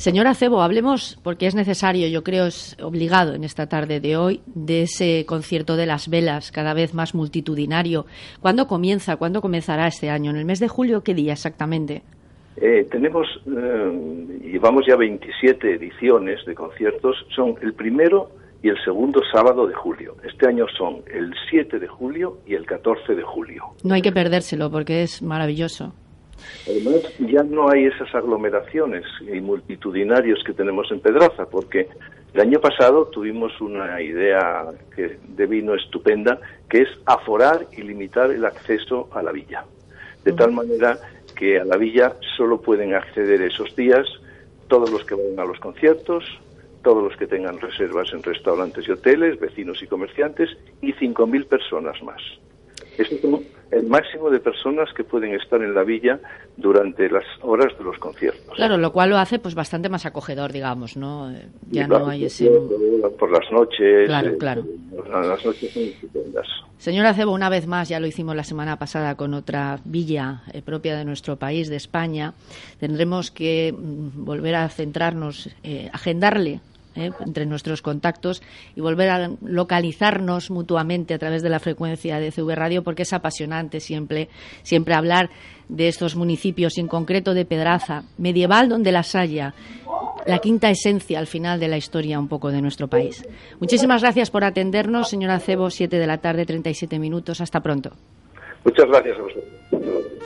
Señora Cebo, hablemos, porque es necesario, yo creo es obligado en esta tarde de hoy, de ese concierto de las velas, cada vez más multitudinario. ¿Cuándo comienza? ¿Cuándo comenzará este año? ¿En el mes de julio? ¿Qué día exactamente? Eh, tenemos, eh, llevamos ya 27 ediciones de conciertos, son el primero y el segundo sábado de julio. Este año son el 7 de julio y el 14 de julio. No hay que perdérselo porque es maravilloso. Además, ya no hay esas aglomeraciones y multitudinarios que tenemos en Pedraza, porque el año pasado tuvimos una idea que de vino estupenda, que es aforar y limitar el acceso a la villa. De tal manera que a la villa solo pueden acceder esos días todos los que vayan a los conciertos, todos los que tengan reservas en restaurantes y hoteles, vecinos y comerciantes, y 5.000 personas más. Eso es el máximo de personas que pueden estar en la villa durante las horas de los conciertos. Claro, lo cual lo hace pues bastante más acogedor, digamos, ¿no? Eh, ya no hay ese... Por las noches. Claro, eh, claro. Las noches son estupendas. Señora Cebo, una vez más, ya lo hicimos la semana pasada con otra villa eh, propia de nuestro país, de España, tendremos que mm, volver a centrarnos, agendarle ¿eh? entre nuestros contactos y volver a localizarnos mutuamente a través de la frecuencia de CV Radio porque es apasionante siempre, siempre hablar de estos municipios, en concreto de Pedraza, medieval donde las haya, la quinta esencia al final de la historia un poco de nuestro país. Muchísimas gracias por atendernos, señora Cebo, 7 de la tarde, 37 minutos. Hasta pronto. Muchas gracias a.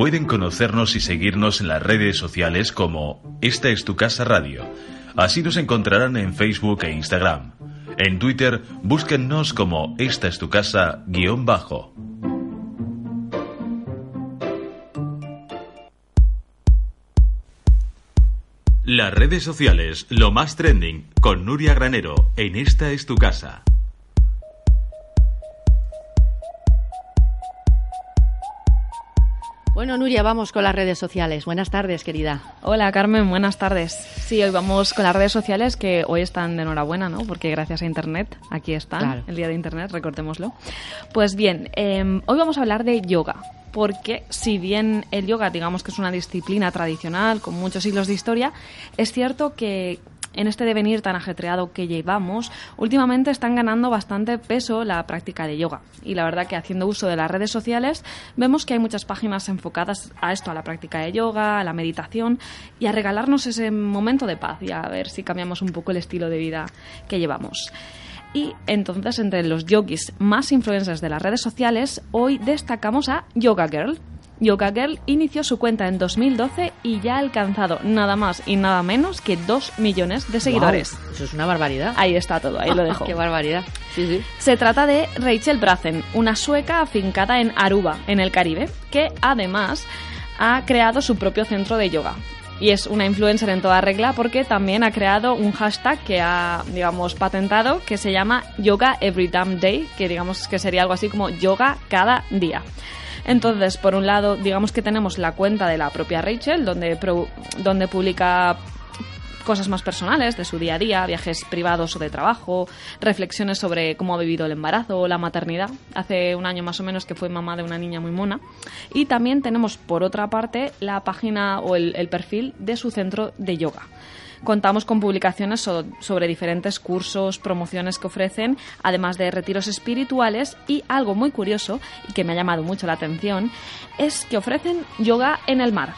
Pueden conocernos y seguirnos en las redes sociales como Esta es tu casa radio. Así nos encontrarán en Facebook e Instagram. En Twitter, búsquennos como Esta es tu casa guion bajo. Las redes sociales, lo más trending, con Nuria Granero, en Esta es tu casa. Bueno, Nuria, vamos con las redes sociales. Buenas tardes, querida. Hola, Carmen, buenas tardes. Sí, hoy vamos con las redes sociales que hoy están de enhorabuena, ¿no? Porque gracias a Internet, aquí están, el día de Internet, recordémoslo. Pues bien, em, hoy vamos a hablar de yoga. Porque si bien el yoga, digamos que es una disciplina tradicional con muchos siglos de historia, es cierto que en este devenir tan ajetreado que llevamos, últimamente están ganando bastante peso la práctica de yoga. Y la verdad que haciendo uso de las redes sociales vemos que hay muchas páginas enfocadas a esto, a la práctica de yoga, a la meditación y a regalarnos ese momento de paz y a ver si cambiamos un poco el estilo de vida que llevamos. Y entonces, entre los yogis más influencers de las redes sociales, hoy destacamos a Yoga Girl, Yoga Girl inició su cuenta en 2012 y ya ha alcanzado nada más y nada menos que 2 millones de seguidores. eso es una barbaridad. Ahí está todo, ahí lo dejo. Qué barbaridad. Se trata de Rachel Brazen, una sueca afincada en Aruba, en el Caribe, que además ha creado su propio centro de yoga. Y es una influencer en toda regla porque también ha creado un hashtag que ha, digamos, patentado que se llama Yoga Every Damn Day, que digamos que sería algo así como yoga cada día. Entonces, por un lado, digamos que tenemos la cuenta de la propia Rachel, donde, donde publica cosas más personales de su día a día, viajes privados o de trabajo, reflexiones sobre cómo ha vivido el embarazo o la maternidad. Hace un año más o menos que fue mamá de una niña muy mona. Y también tenemos, por otra parte, la página o el perfil de su centro de yoga contamos con publicaciones sobre diferentes cursos, promociones que ofrecen, además de retiros espirituales y algo muy curioso y que me ha llamado mucho la atención es que ofrecen yoga en el mar.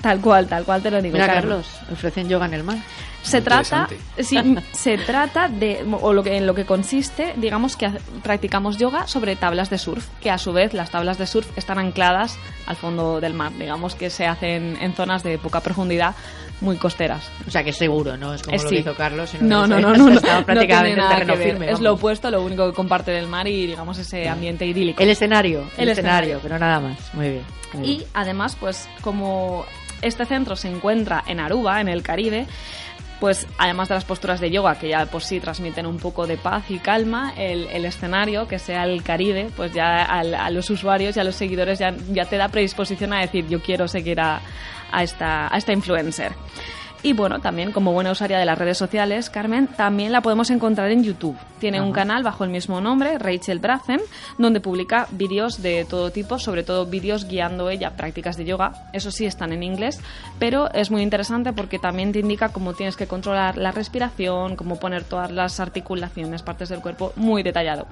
Tal cual, tal cual te lo digo. Mira, Carlos, ofrecen yoga en el mar. Se trata, sí, se trata de, o lo que, en lo que consiste, digamos que practicamos yoga sobre tablas de surf, que a su vez las tablas de surf están ancladas al fondo del mar, digamos que se hacen en zonas de poca profundidad muy costeras. O sea que es seguro, ¿no? Es como lo hizo Carlos. No, no, no, no, no, prácticamente en terreno firme. Es lo opuesto, lo único que comparte el mar y digamos ese ambiente idílico. El escenario, el, escenario, pero nada más. Muy bien. y además, pues como este centro se encuentra en Aruba, en el Caribe, pues además de las posturas de yoga que ya por sí transmiten un poco de paz y calma, el, escenario, que sea el Caribe, pues ya a los usuarios y a los seguidores ya, ya te da predisposición a decir yo quiero seguir a, a, esta, a esta influencer. Y bueno, también como buena usuaria de las redes sociales, Carmen, también la podemos encontrar en YouTube. Tiene un canal bajo el mismo nombre, Rachel Brazen, donde publica vídeos de todo tipo, sobre todo vídeos guiando ella prácticas de yoga. Eso sí, están en inglés, pero es muy interesante porque también te indica cómo tienes que controlar la respiración, cómo poner todas las articulaciones, partes del cuerpo, muy detallado.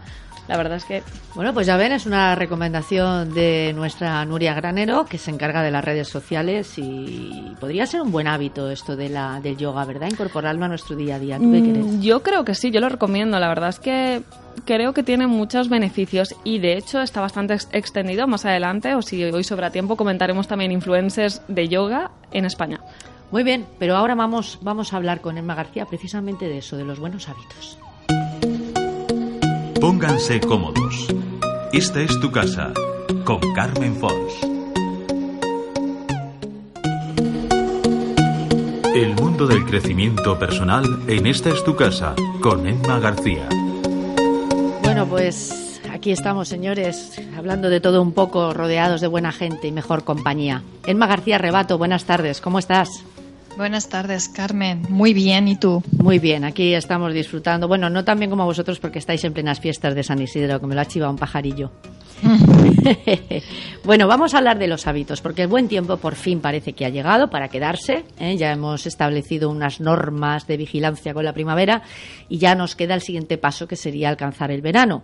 La verdad es que... Bueno, pues ya ven, es una recomendación de nuestra Nuria Granero, que se encarga de las redes sociales y podría ser un buen hábito esto de la, del yoga, ¿verdad? Incorporarlo a nuestro día a día. ¿Tú qué mm, crees? Yo creo que sí, yo lo recomiendo. La verdad es que creo que tiene muchos beneficios y de hecho está bastante extendido más adelante o si hoy sobra tiempo comentaremos también influencers de yoga en España. Muy bien, pero ahora vamos, vamos a hablar con Emma García precisamente de eso, de los buenos hábitos. Pónganse cómodos. Esta es tu casa con Carmen Fons. El mundo del crecimiento personal en Esta es tu casa con Emma García. Bueno, pues aquí estamos, señores, hablando de todo un poco, rodeados de buena gente y mejor compañía. Emma García Rebato, buenas tardes, ¿cómo estás? Buenas tardes, Carmen. Muy bien, ¿y tú? Muy bien, aquí estamos disfrutando. Bueno, no tan bien como vosotros porque estáis en plenas fiestas de San Isidro, que me lo ha chivado un pajarillo. bueno, vamos a hablar de los hábitos, porque el buen tiempo por fin parece que ha llegado para quedarse. ¿eh? Ya hemos establecido unas normas de vigilancia con la primavera y ya nos queda el siguiente paso, que sería alcanzar el verano.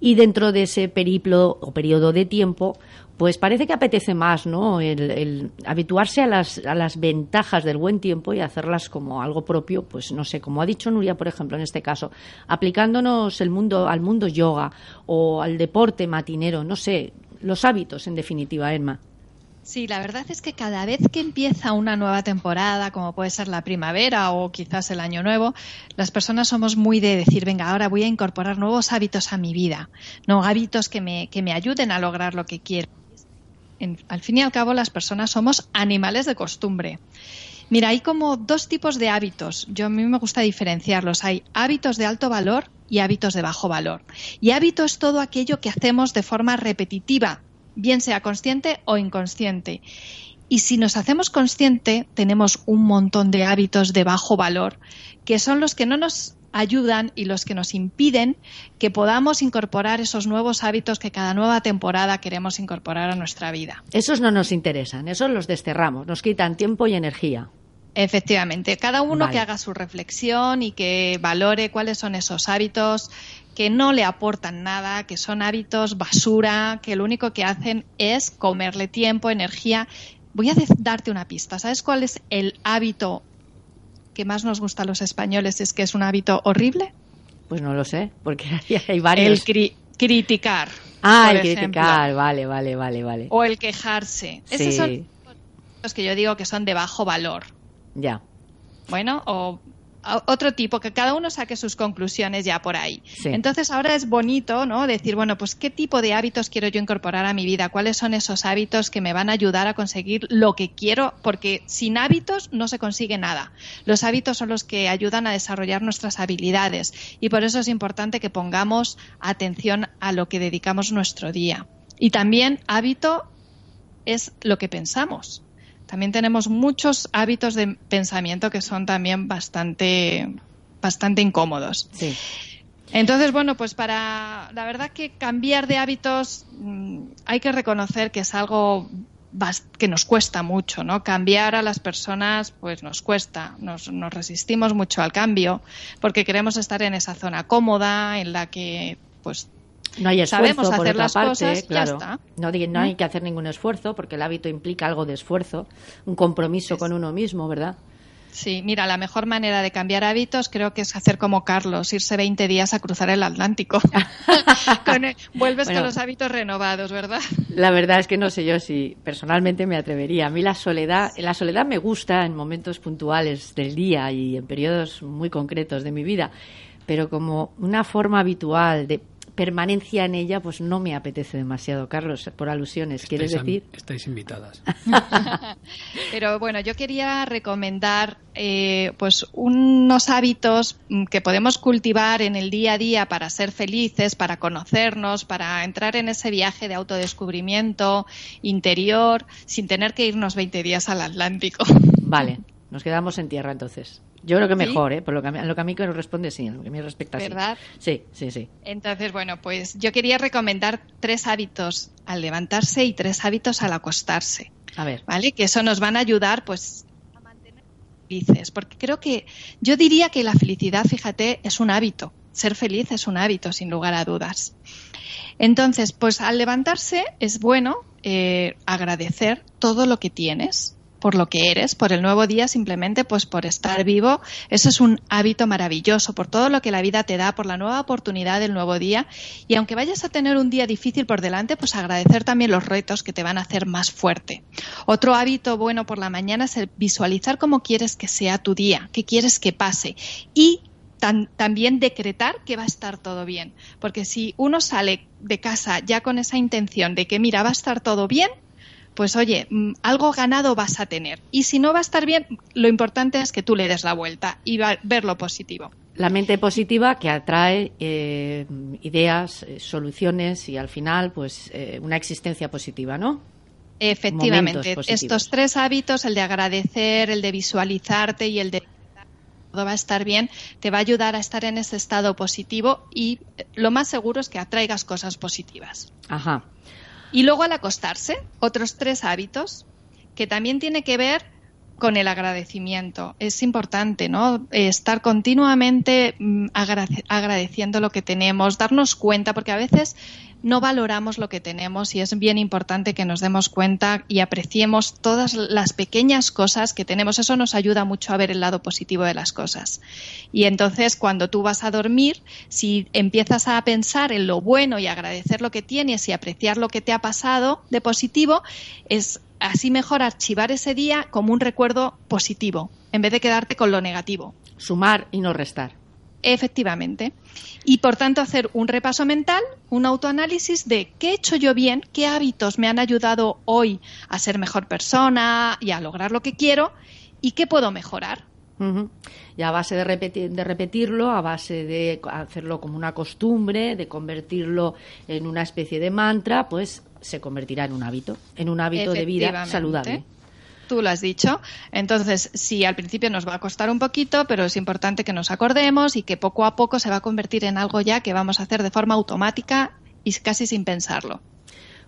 Y dentro de ese periplo o periodo de tiempo, pues parece que apetece más, ¿no? El, habituarse a las, a las ventajas del buen tiempo y hacerlas como algo propio, pues no sé, como ha dicho Nuria, por ejemplo, en este caso, aplicándonos el mundo al mundo yoga o al deporte matinero, no sé, los hábitos, en definitiva, Emma. Sí, la verdad es que cada vez que empieza una nueva temporada, como puede ser la primavera o quizás el año nuevo, las personas somos muy de decir, venga, ahora voy a incorporar nuevos hábitos a mi vida, no hábitos que me, que me ayuden a lograr lo que quiero al fin y al cabo las personas somos animales de costumbre. Mira, hay como dos tipos de hábitos. Yo a mí me gusta diferenciarlos. Hay hábitos de alto valor y hábitos de bajo valor. Y hábito es todo aquello que hacemos de forma repetitiva, bien sea consciente o inconsciente. Y si nos hacemos consciente, tenemos un montón de hábitos de bajo valor, que son los que no nos ayudan y los que nos impiden que podamos incorporar esos nuevos hábitos que cada nueva temporada queremos incorporar a nuestra vida. Esos no nos interesan, esos los desterramos, nos quitan tiempo y energía. Efectivamente, cada uno que haga su reflexión y que valore cuáles son esos hábitos que no le aportan nada, que son hábitos basura, que lo único que hacen es comerle tiempo, energía. Voy a darte una pista. ¿Sabes cuál es el hábito que más nos gusta a los españoles es que es un hábito horrible? Pues no lo sé, porque hay varios. El criticar. Ah, el criticar, vale, vale, vale, vale. O el quejarse. Esos son los que yo digo que son de bajo valor. Ya. Bueno, o otro tipo, que cada uno saque sus conclusiones ya por ahí. Entonces ahora es bonito, ¿no? Decir, bueno, pues qué tipo de hábitos quiero yo incorporar a mi vida, cuáles son esos hábitos que me van a ayudar a conseguir lo que quiero, porque sin hábitos no se consigue nada. Los hábitos son los que ayudan a desarrollar nuestras habilidades y por eso es importante que pongamos atención a lo que dedicamos nuestro día. Y también hábito es lo que pensamos también tenemos muchos hábitos de pensamiento que son también bastante, bastante incómodos. Sí. Entonces, bueno, pues para la verdad que cambiar de hábitos mm, hay que reconocer que es algo que nos cuesta mucho, ¿no? Cambiar a las personas, pues nos cuesta, nos, nos resistimos mucho al cambio, porque queremos estar en esa zona cómoda, en la que pues no hay esfuerzo Sabemos por hacer las cosas, claro. No, no hay que hacer ningún esfuerzo porque el hábito implica algo de esfuerzo, un compromiso con uno mismo, ¿verdad? Sí, mira, la mejor manera de cambiar hábitos creo que es hacer como Carlos, irse 20 días a cruzar el Atlántico. vuelves con los hábitos renovados, ¿verdad? La verdad es que no sé yo si personalmente me atrevería. A mí la soledad, la soledad me gusta en momentos puntuales del día y en periodos muy concretos de mi vida, pero como una forma habitual de permanencia en ella, pues no me apetece demasiado, Carlos, por alusiones. ¿Quieres decir? Estáis invitadas. Pero bueno, yo quería recomendar eh, pues unos hábitos mm, que podemos cultivar en el día a día para ser felices, para conocernos, para entrar en ese viaje de autodescubrimiento interior, sin tener que irnos 20 días al Atlántico. Vale, nos quedamos en tierra entonces. Yo creo que mejor, ¿eh? Por lo que, a, lo que a mí responde, sí, lo que a mí respecta, ¿Verdad? Sí, sí, sí. Entonces, bueno, pues yo quería recomendar tres hábitos al levantarse y tres hábitos al acostarse. A ver. ¿Vale? Que eso nos van a ayudar, pues, a mantener felices. Porque creo que, yo diría que la felicidad, fíjate, es un hábito. Ser feliz es un hábito, sin lugar a dudas. Entonces, pues al levantarse es bueno eh, agradecer todo lo que tienes, por lo que eres, por el nuevo día, simplemente pues por estar vivo. Eso es un hábito maravilloso, por todo lo que la vida te da, por la nueva oportunidad del nuevo día. Y aunque vayas a tener un día difícil por delante, pues agradecer también los retos que te van a hacer más fuerte. Otro hábito bueno por la mañana es el visualizar cómo quieres que sea tu día, qué quieres que pase. Y también decretar que va a estar todo bien. Porque si uno sale de casa ya con esa intención de que, mira, va a estar todo bien, pues oye, mm, algo ganado vas a tener. Y si no va a estar bien, lo importante es que tú le des la vuelta y ver lo positivo. La mente positiva que atrae eh, ideas, eh, soluciones y al final, pues, eh, una existencia positiva, ¿no? Efectivamente. Estos tres hábitos, el de agradecer, el de visualizarte y el de todo va a estar bien, te va a ayudar a estar en ese estado positivo y lo más seguro es que atraigas cosas positivas. Ajá. Y luego al acostarse, otros tres hábitos que también tiene que ver con el agradecimiento. Es importante, ¿no? Estar continuamente mm, agradeciendo lo que tenemos, darnos cuenta, porque a veces no valoramos lo que tenemos y es bien importante que nos demos cuenta y apreciemos todas las pequeñas cosas que tenemos. Eso nos ayuda mucho a ver el lado positivo de las cosas. Y entonces cuando tú vas a dormir, si empiezas a pensar en lo bueno y agradecer lo que tienes y apreciar lo que te ha pasado de positivo, es así mejor archivar ese día como un recuerdo positivo, en vez de quedarte con lo negativo. Sumar y no restar. Efectivamente. Y por tanto hacer un repaso mental, un autoanálisis de qué he hecho yo bien, qué hábitos me han ayudado hoy a ser mejor persona y a lograr lo que quiero y qué puedo mejorar. Y a base de, repetir, de repetirlo, a base de hacerlo como una costumbre, de convertirlo en una especie de mantra, pues se convertirá en un hábito, en un hábito de vida saludable. Tú lo has dicho. Entonces, sí, al principio nos va a costar un poquito, pero es importante que nos acordemos y que poco a poco se va a convertir en algo ya que vamos a hacer de forma automática y casi sin pensarlo.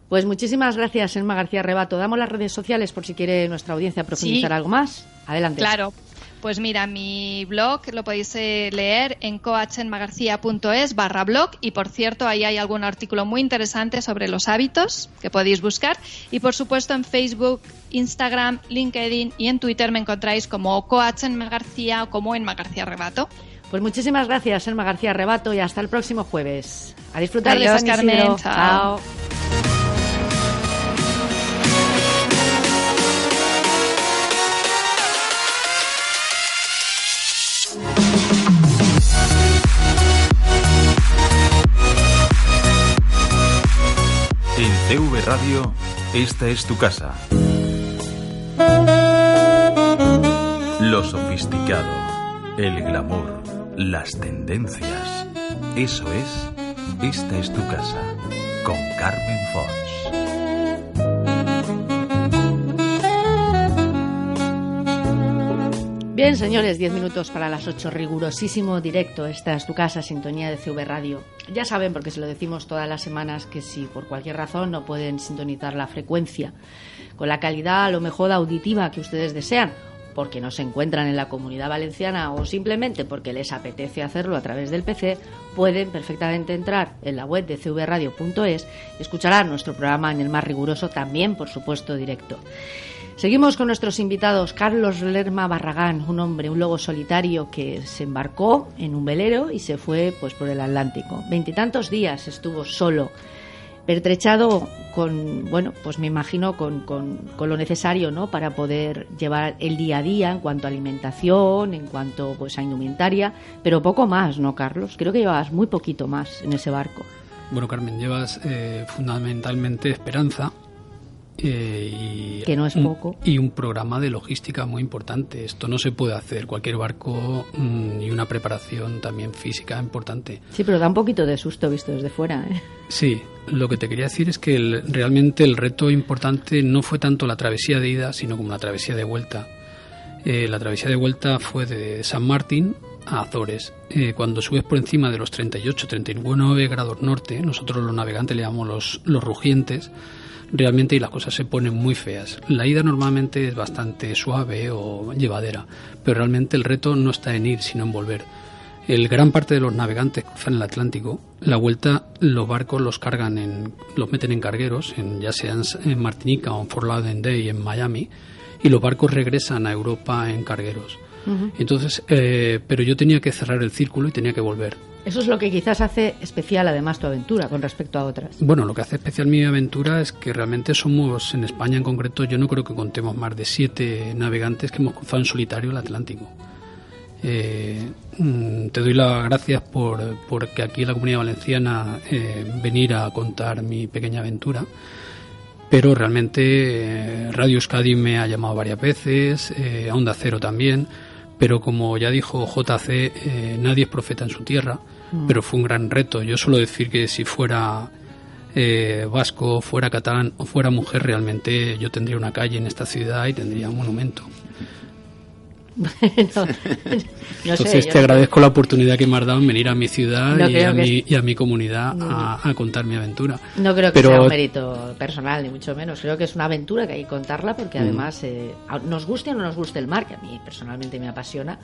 Pues muchísimas gracias, Elma García Rebato. Damos las redes sociales por si quiere nuestra audiencia profundizar algo más. Adelante. Claro, pues mira, mi blog lo podéis eh, leer en coachenmagarcía.es barra blog y por cierto ahí hay algún artículo muy interesante sobre los hábitos que podéis buscar y por supuesto en Facebook, Instagram, LinkedIn y en Twitter me encontráis como coachenmagarcía o como en Magarcía Rebato. Pues muchísimas gracias, Elma García Rebato, y hasta el próximo jueves. A disfrutar de San Carmen. Chao. TV Radio, esta es tu casa. Lo sofisticado, el glamour, las tendencias. Eso es, esta es tu casa, con Carmen Fox. Bien, señores, 10 minutos para las 8, rigurosísimo directo. Esta es tu casa, sintonía de CV Radio. Ya saben, porque se lo decimos todas las semanas, que si por cualquier razón no pueden sintonizar la frecuencia con la calidad a lo mejor auditiva que ustedes desean, porque no se encuentran en la comunidad valenciana o simplemente porque les apetece hacerlo a través del PC, pueden perfectamente entrar en la web de cvradio.es y escuchar nuestro programa en el más riguroso, también, por supuesto, directo. Seguimos con nuestros invitados. Carlos Lerma Barragán, un hombre, un lobo solitario que se embarcó en un velero y se fue pues por el Atlántico. Veintitantos días estuvo solo, pertrechado con, bueno, pues me imagino con, con, lo necesario, ¿no? Para poder llevar el día a día en cuanto a alimentación, en cuanto pues a indumentaria, pero poco más, ¿no, Carlos? Creo que llevabas muy poquito más en ese barco. Bueno, Carmen, llevas eh, fundamentalmente esperanza, eh, y que no es poco. Un, y un programa de logística muy importante. Esto no se puede hacer. Cualquier barco mmm, y una preparación también física importante. Sí, pero da un poquito de susto visto desde fuera. ¿eh? Sí, lo que te quería decir es que el, realmente el reto importante no fue tanto la travesía de ida, sino como la travesía de vuelta. Eh, la travesía de vuelta fue de San Martín a Azores. Eh, cuando subes por encima de los 38, 39 grados norte, nosotros los navegantes le llamamos los, los rugientes, realmente y las cosas se ponen muy feas. La ida normalmente es bastante suave o llevadera, pero realmente el reto no está en ir, sino en volver. El gran parte de los navegantes cruzan el Atlántico. La vuelta, los barcos los cargan en, los meten en cargueros, en, ya sean en Martinica o en Fort Lauderdale, en Miami, y los barcos regresan a Europa en cargueros. Uh -huh. Entonces, eh, pero yo tenía que cerrar el círculo y tenía que volver. Eso es lo que quizás hace especial además tu aventura con respecto a otras. Bueno, lo que hace especial mi aventura es que realmente somos, en España en concreto, yo no creo que contemos más de siete navegantes que hemos cruzado en solitario el Atlántico. Eh, te doy las gracias por, porque aquí en la comunidad valenciana eh, venir a contar mi pequeña aventura. Pero realmente eh, Radio Euskadi me ha llamado varias veces, eh, Onda Cero también, pero como ya dijo JC, nadie es profeta en su tierra, mm. pero fue un gran reto. Yo suelo decir que si fuera eh, vasco, fuera catalán o fuera mujer, realmente yo tendría una calle en esta ciudad y tendría un monumento. no, no Entonces sé, te agradezco la oportunidad que me has dado en venir a mi ciudad y, a mi, y a mi comunidad a, a contar mi aventura. No creo que Pero- sea un mérito personal, ni mucho menos. Creo que es una aventura que hay que contarla porque Mm. además, eh, nos guste o no nos guste el mar, que a mí personalmente me apasiona,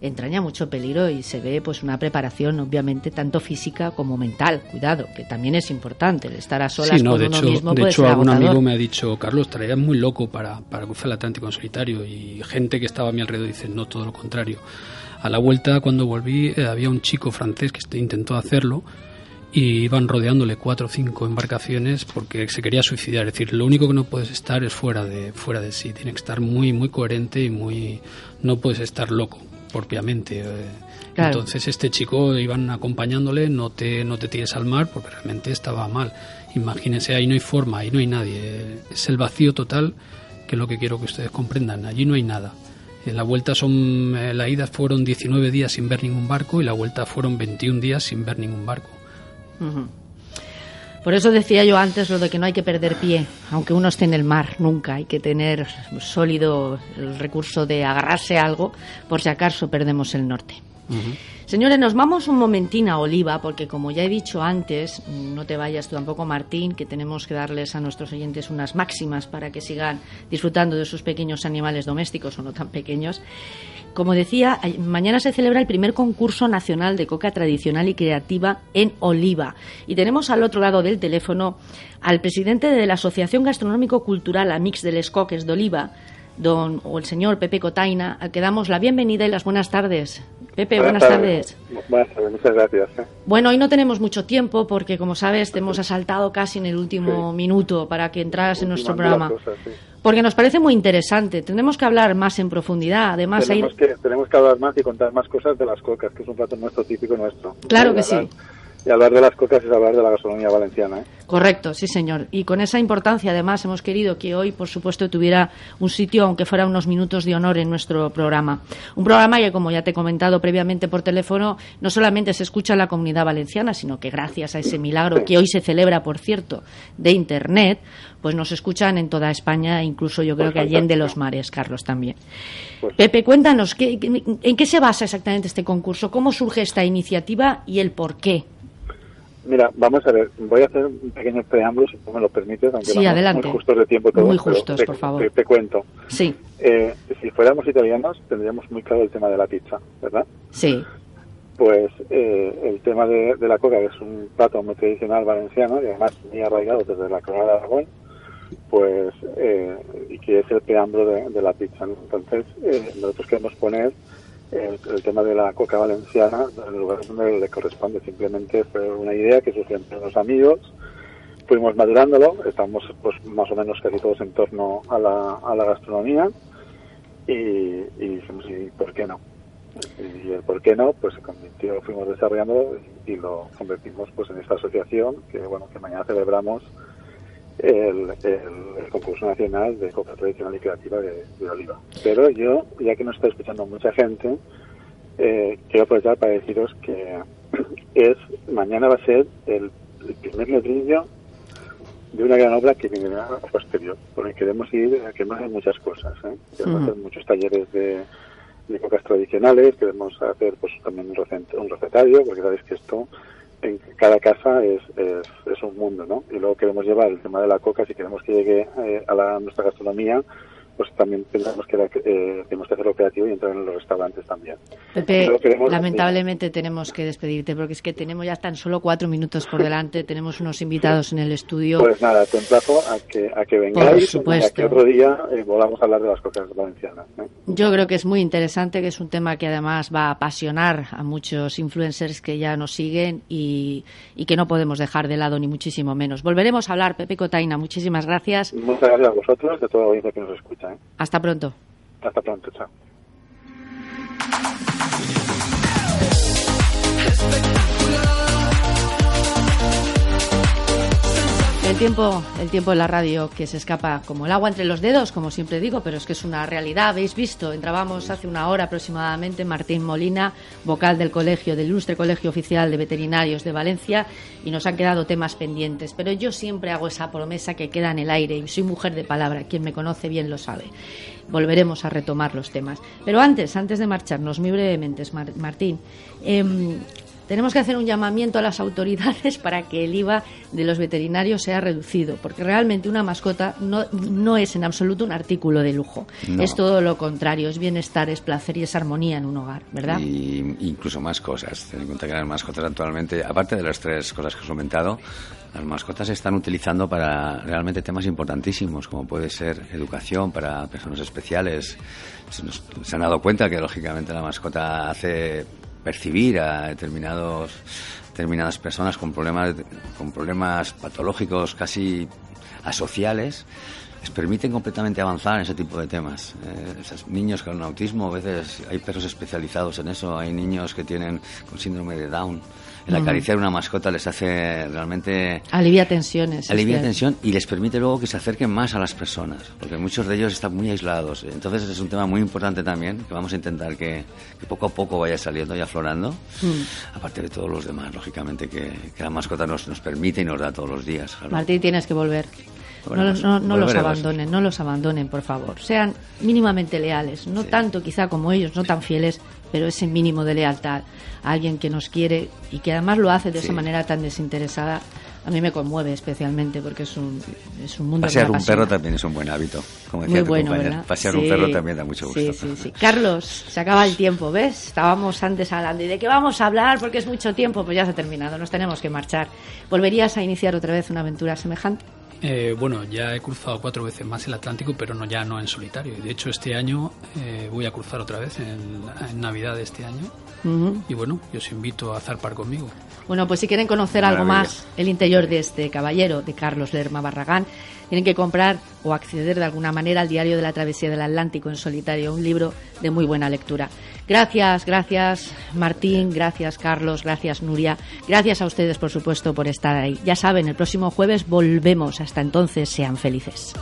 entraña mucho peligro y se ve pues una preparación, obviamente, tanto física como mental. Cuidado, que también es importante. El estar a solas Sí, no, con de uno hecho, mismo de puede hecho ser algún agotador. amigo me ha dicho, Carlos, estarías muy loco para, para cruzar el Atlántico en solitario y gente que estaba a mi alrededor dice, no, todo lo contrario. A la vuelta, cuando volví, eh, había un chico francés que este- intentó hacerlo y iban rodeándole cuatro o cinco embarcaciones porque se quería suicidar. Es decir, lo único que no puedes estar es fuera de, fuera de sí. Tiene que estar muy, muy coherente y muy... No puedes estar loco, propiamente. eh. Claro. Entonces este chico iban acompañándole, no te, no te tires al mar porque realmente estaba mal. Imagínense, ahí no hay forma, ahí no hay nadie. Es el vacío total que es lo que quiero que ustedes comprendan. Allí no hay nada. En la vuelta son, eh, la ida fueron 19 días sin ver ningún barco y la vuelta fueron 21 días sin ver ningún barco. Ujú. Por eso decía yo antes lo de que no hay que perder pie, aunque uno esté en el mar, nunca. Hay que tener sólido el recurso de agarrarse a algo por si acaso perdemos el norte. Señores, nos vamos un momentín a Oliva, porque como ya he dicho antes, no te vayas tú tampoco, Martín, que tenemos que darles a nuestros oyentes unas máximas para que sigan disfrutando de sus pequeños animales domésticos o no tan pequeños. Como decía, mañana se celebra el primer concurso nacional de coca tradicional y creativa en Oliva. Y tenemos al otro lado del teléfono al presidente de la Asociación Gastronómico-Cultural Amix de les Coques de Oliva, don, o el señor Pepe Cotaina, al que damos la bienvenida y las buenas tardes. Pepe, buenas, tardes. Buenas tardes, muchas gracias. ¿eh? Bueno, hoy no tenemos mucho tiempo porque, como sabes, te hemos asaltado casi en el último minuto para que entraras en nuestro programa. sí. Porque nos parece muy interesante. Tenemos que hablar más en profundidad. Además, hay... tenemos, que, tenemos que hablar más y contar más cosas de las cocas, que es un plato nuestro típico nuestro. Claro que sí. Y hablar de las cocas es hablar de la gastronomía valenciana. ¿eh? Correcto, sí, señor. Y con esa importancia, además, hemos querido que hoy, por supuesto, tuviera un sitio, aunque fuera unos minutos de honor en nuestro programa. Un programa que, como ya te he comentado previamente por teléfono, no solamente se escucha en la comunidad valenciana, sino que gracias a ese milagro que hoy se celebra, por cierto, de Internet, pues nos escuchan en toda España, incluso yo creo que allende los mares, Carlos, también. Pues, Pepe, cuéntanos, ¿qué- qué- ¿en qué se basa exactamente este concurso? ¿Cómo surge esta iniciativa y el por qué? Mira, vamos a ver, voy a hacer un pequeño preámbulo, si tú me lo permites, aunque Sí, vamos muy justos de tiempo todos, Muy justos, te, por favor. Te, te cuento. Sí, Eh, si fuéramos italianos, tendríamos muy claro el tema de la pizza, ¿verdad? sí. Pues eh, el tema de, de la coca, que es un plato muy tradicional valenciano y además muy arraigado desde la corona de Aragón, pues eh, y que es el preámbulo de, la pizza. Entonces, eh, nosotros queremos poner el, tema de la coca valenciana en el lugar donde le corresponde. Simplemente fue una idea que surgió entre unos amigos, fuimos madurándolo, estamos pues más o menos casi todos en torno a la, a la gastronomía y, y dijimos, ¿y por qué no? y el por qué no pues se convirtió fuimos desarrollando y lo convertimos pues en esta asociación que bueno que mañana celebramos el, concurso nacional de coca tradicional y creativa de, oliva pero yo ya que nos está escuchando mucha gente eh, quiero aprovechar para deciros que es mañana va a ser el, primer ladrillo de una gran obra que viene a posterior porque queremos ir queremos hacer muchas cosas ¿eh? queremos hacer muchos talleres de de cocas tradicionales, queremos hacer pues también un recetario, porque sabéis que esto cada casa es, es, un mundo, ¿no? Y luego queremos llevar el tema de la coca, si queremos que llegue eh, a la, nuestra gastronomía, pues también pensamos que eh, tenemos que hacerlo operativo y entrar en los restaurantes también. Pepe, lamentablemente tenemos que despedirte porque es que tenemos ya tan solo cuatro minutos por delante, tenemos unos invitados en el estudio. Pues nada, te emplazo a que, a que vengáis y a que otro día eh, volvamos a hablar de las cosas valencianas. ¿eh? Yo creo que es muy interesante, que es un tema que además va a apasionar a muchos influencers que ya nos siguen y, y que no podemos dejar de lado ni muchísimo menos. Volveremos a hablar, Pepe Cotaina, muchísimas gracias. Muchas gracias a vosotros, de toda la audiencia que nos escucha. ¿Eh? Hasta pronto. Hasta pronto, chao. El tiempo, el tiempo en la radio que se escapa como el agua entre los dedos, como siempre digo, pero es que es una realidad. Habéis visto, entrábamos hace una hora aproximadamente Martín Molina, vocal del colegio, del ilustre colegio oficial de veterinarios de Valencia, y nos han quedado temas pendientes. Pero yo siempre hago esa promesa que queda en el aire y soy mujer de palabra. Quien me conoce bien lo sabe. Volveremos a retomar los temas. Pero antes, antes de marcharnos, muy brevemente, Martín, eh, tenemos que hacer un llamamiento a las autoridades para que el IVA de los veterinarios sea reducido, porque realmente una mascota no, no es en absoluto un artículo de lujo. Es todo lo contrario, es bienestar, es placer y es armonía en un hogar, ¿verdad? Y incluso más cosas. Ten en cuenta que las mascotas actualmente, aparte de las tres cosas que has comentado, las mascotas se están utilizando para realmente temas importantísimos, como puede ser educación para personas especiales. se han dado cuenta que, lógicamente, la mascota hace percibir a determinados determinadas personas con problemas con problemas patológicos casi asociales les permiten completamente avanzar en ese tipo de temas. Eh, esos niños con autismo, a veces hay perros especializados en eso, hay niños que tienen con síndrome de Down el acariciar una mascota les hace realmente... Alivia tensiones. Alivia tensión y les permite luego que se acerquen más a las personas, porque muchos de ellos están muy aislados. Entonces es un tema muy importante también, que vamos a intentar que, poco a poco vaya saliendo y aflorando, mm. aparte de todos los demás, lógicamente, que, la mascota nos, nos permite y nos da todos los días. Martín, tienes que volver. No, no, los abandonen, no los abandonen, por favor. Sean mínimamente leales, no tanto quizá como ellos, no tan fieles, pero ese mínimo de lealtad a alguien que nos quiere y que además lo hace de esa manera tan desinteresada, a mí me conmueve especialmente porque es un, es un mundo Pasear un perro también es un buen hábito, como decía Muy bueno, ¿verdad? Pasear un perro también da mucho gusto. Sí, sí, sí. Carlos, se acaba el tiempo, ¿ves? Estábamos antes hablando. ¿Y de qué vamos a hablar? Porque es mucho tiempo. Pues ya se ha terminado, nos tenemos que marchar. ¿Volverías a iniciar otra vez una aventura semejante? Eh, bueno, ya he cruzado cuatro veces más el Atlántico, pero no ya no en solitario. De hecho, este año eh, voy a cruzar otra vez en, Navidad de este año. Y bueno, yo os invito a zarpar conmigo. Bueno, pues si quieren conocer algo más el interior de este caballero, de Carlos Lerma Barragán, tienen que comprar o acceder de alguna manera al diario de la travesía del Atlántico en solitario, un libro de muy buena lectura. Gracias, gracias Martín, gracias Carlos, gracias Nuria, gracias a ustedes por supuesto por estar ahí. Ya saben, el próximo jueves volvemos. Hasta entonces, sean felices.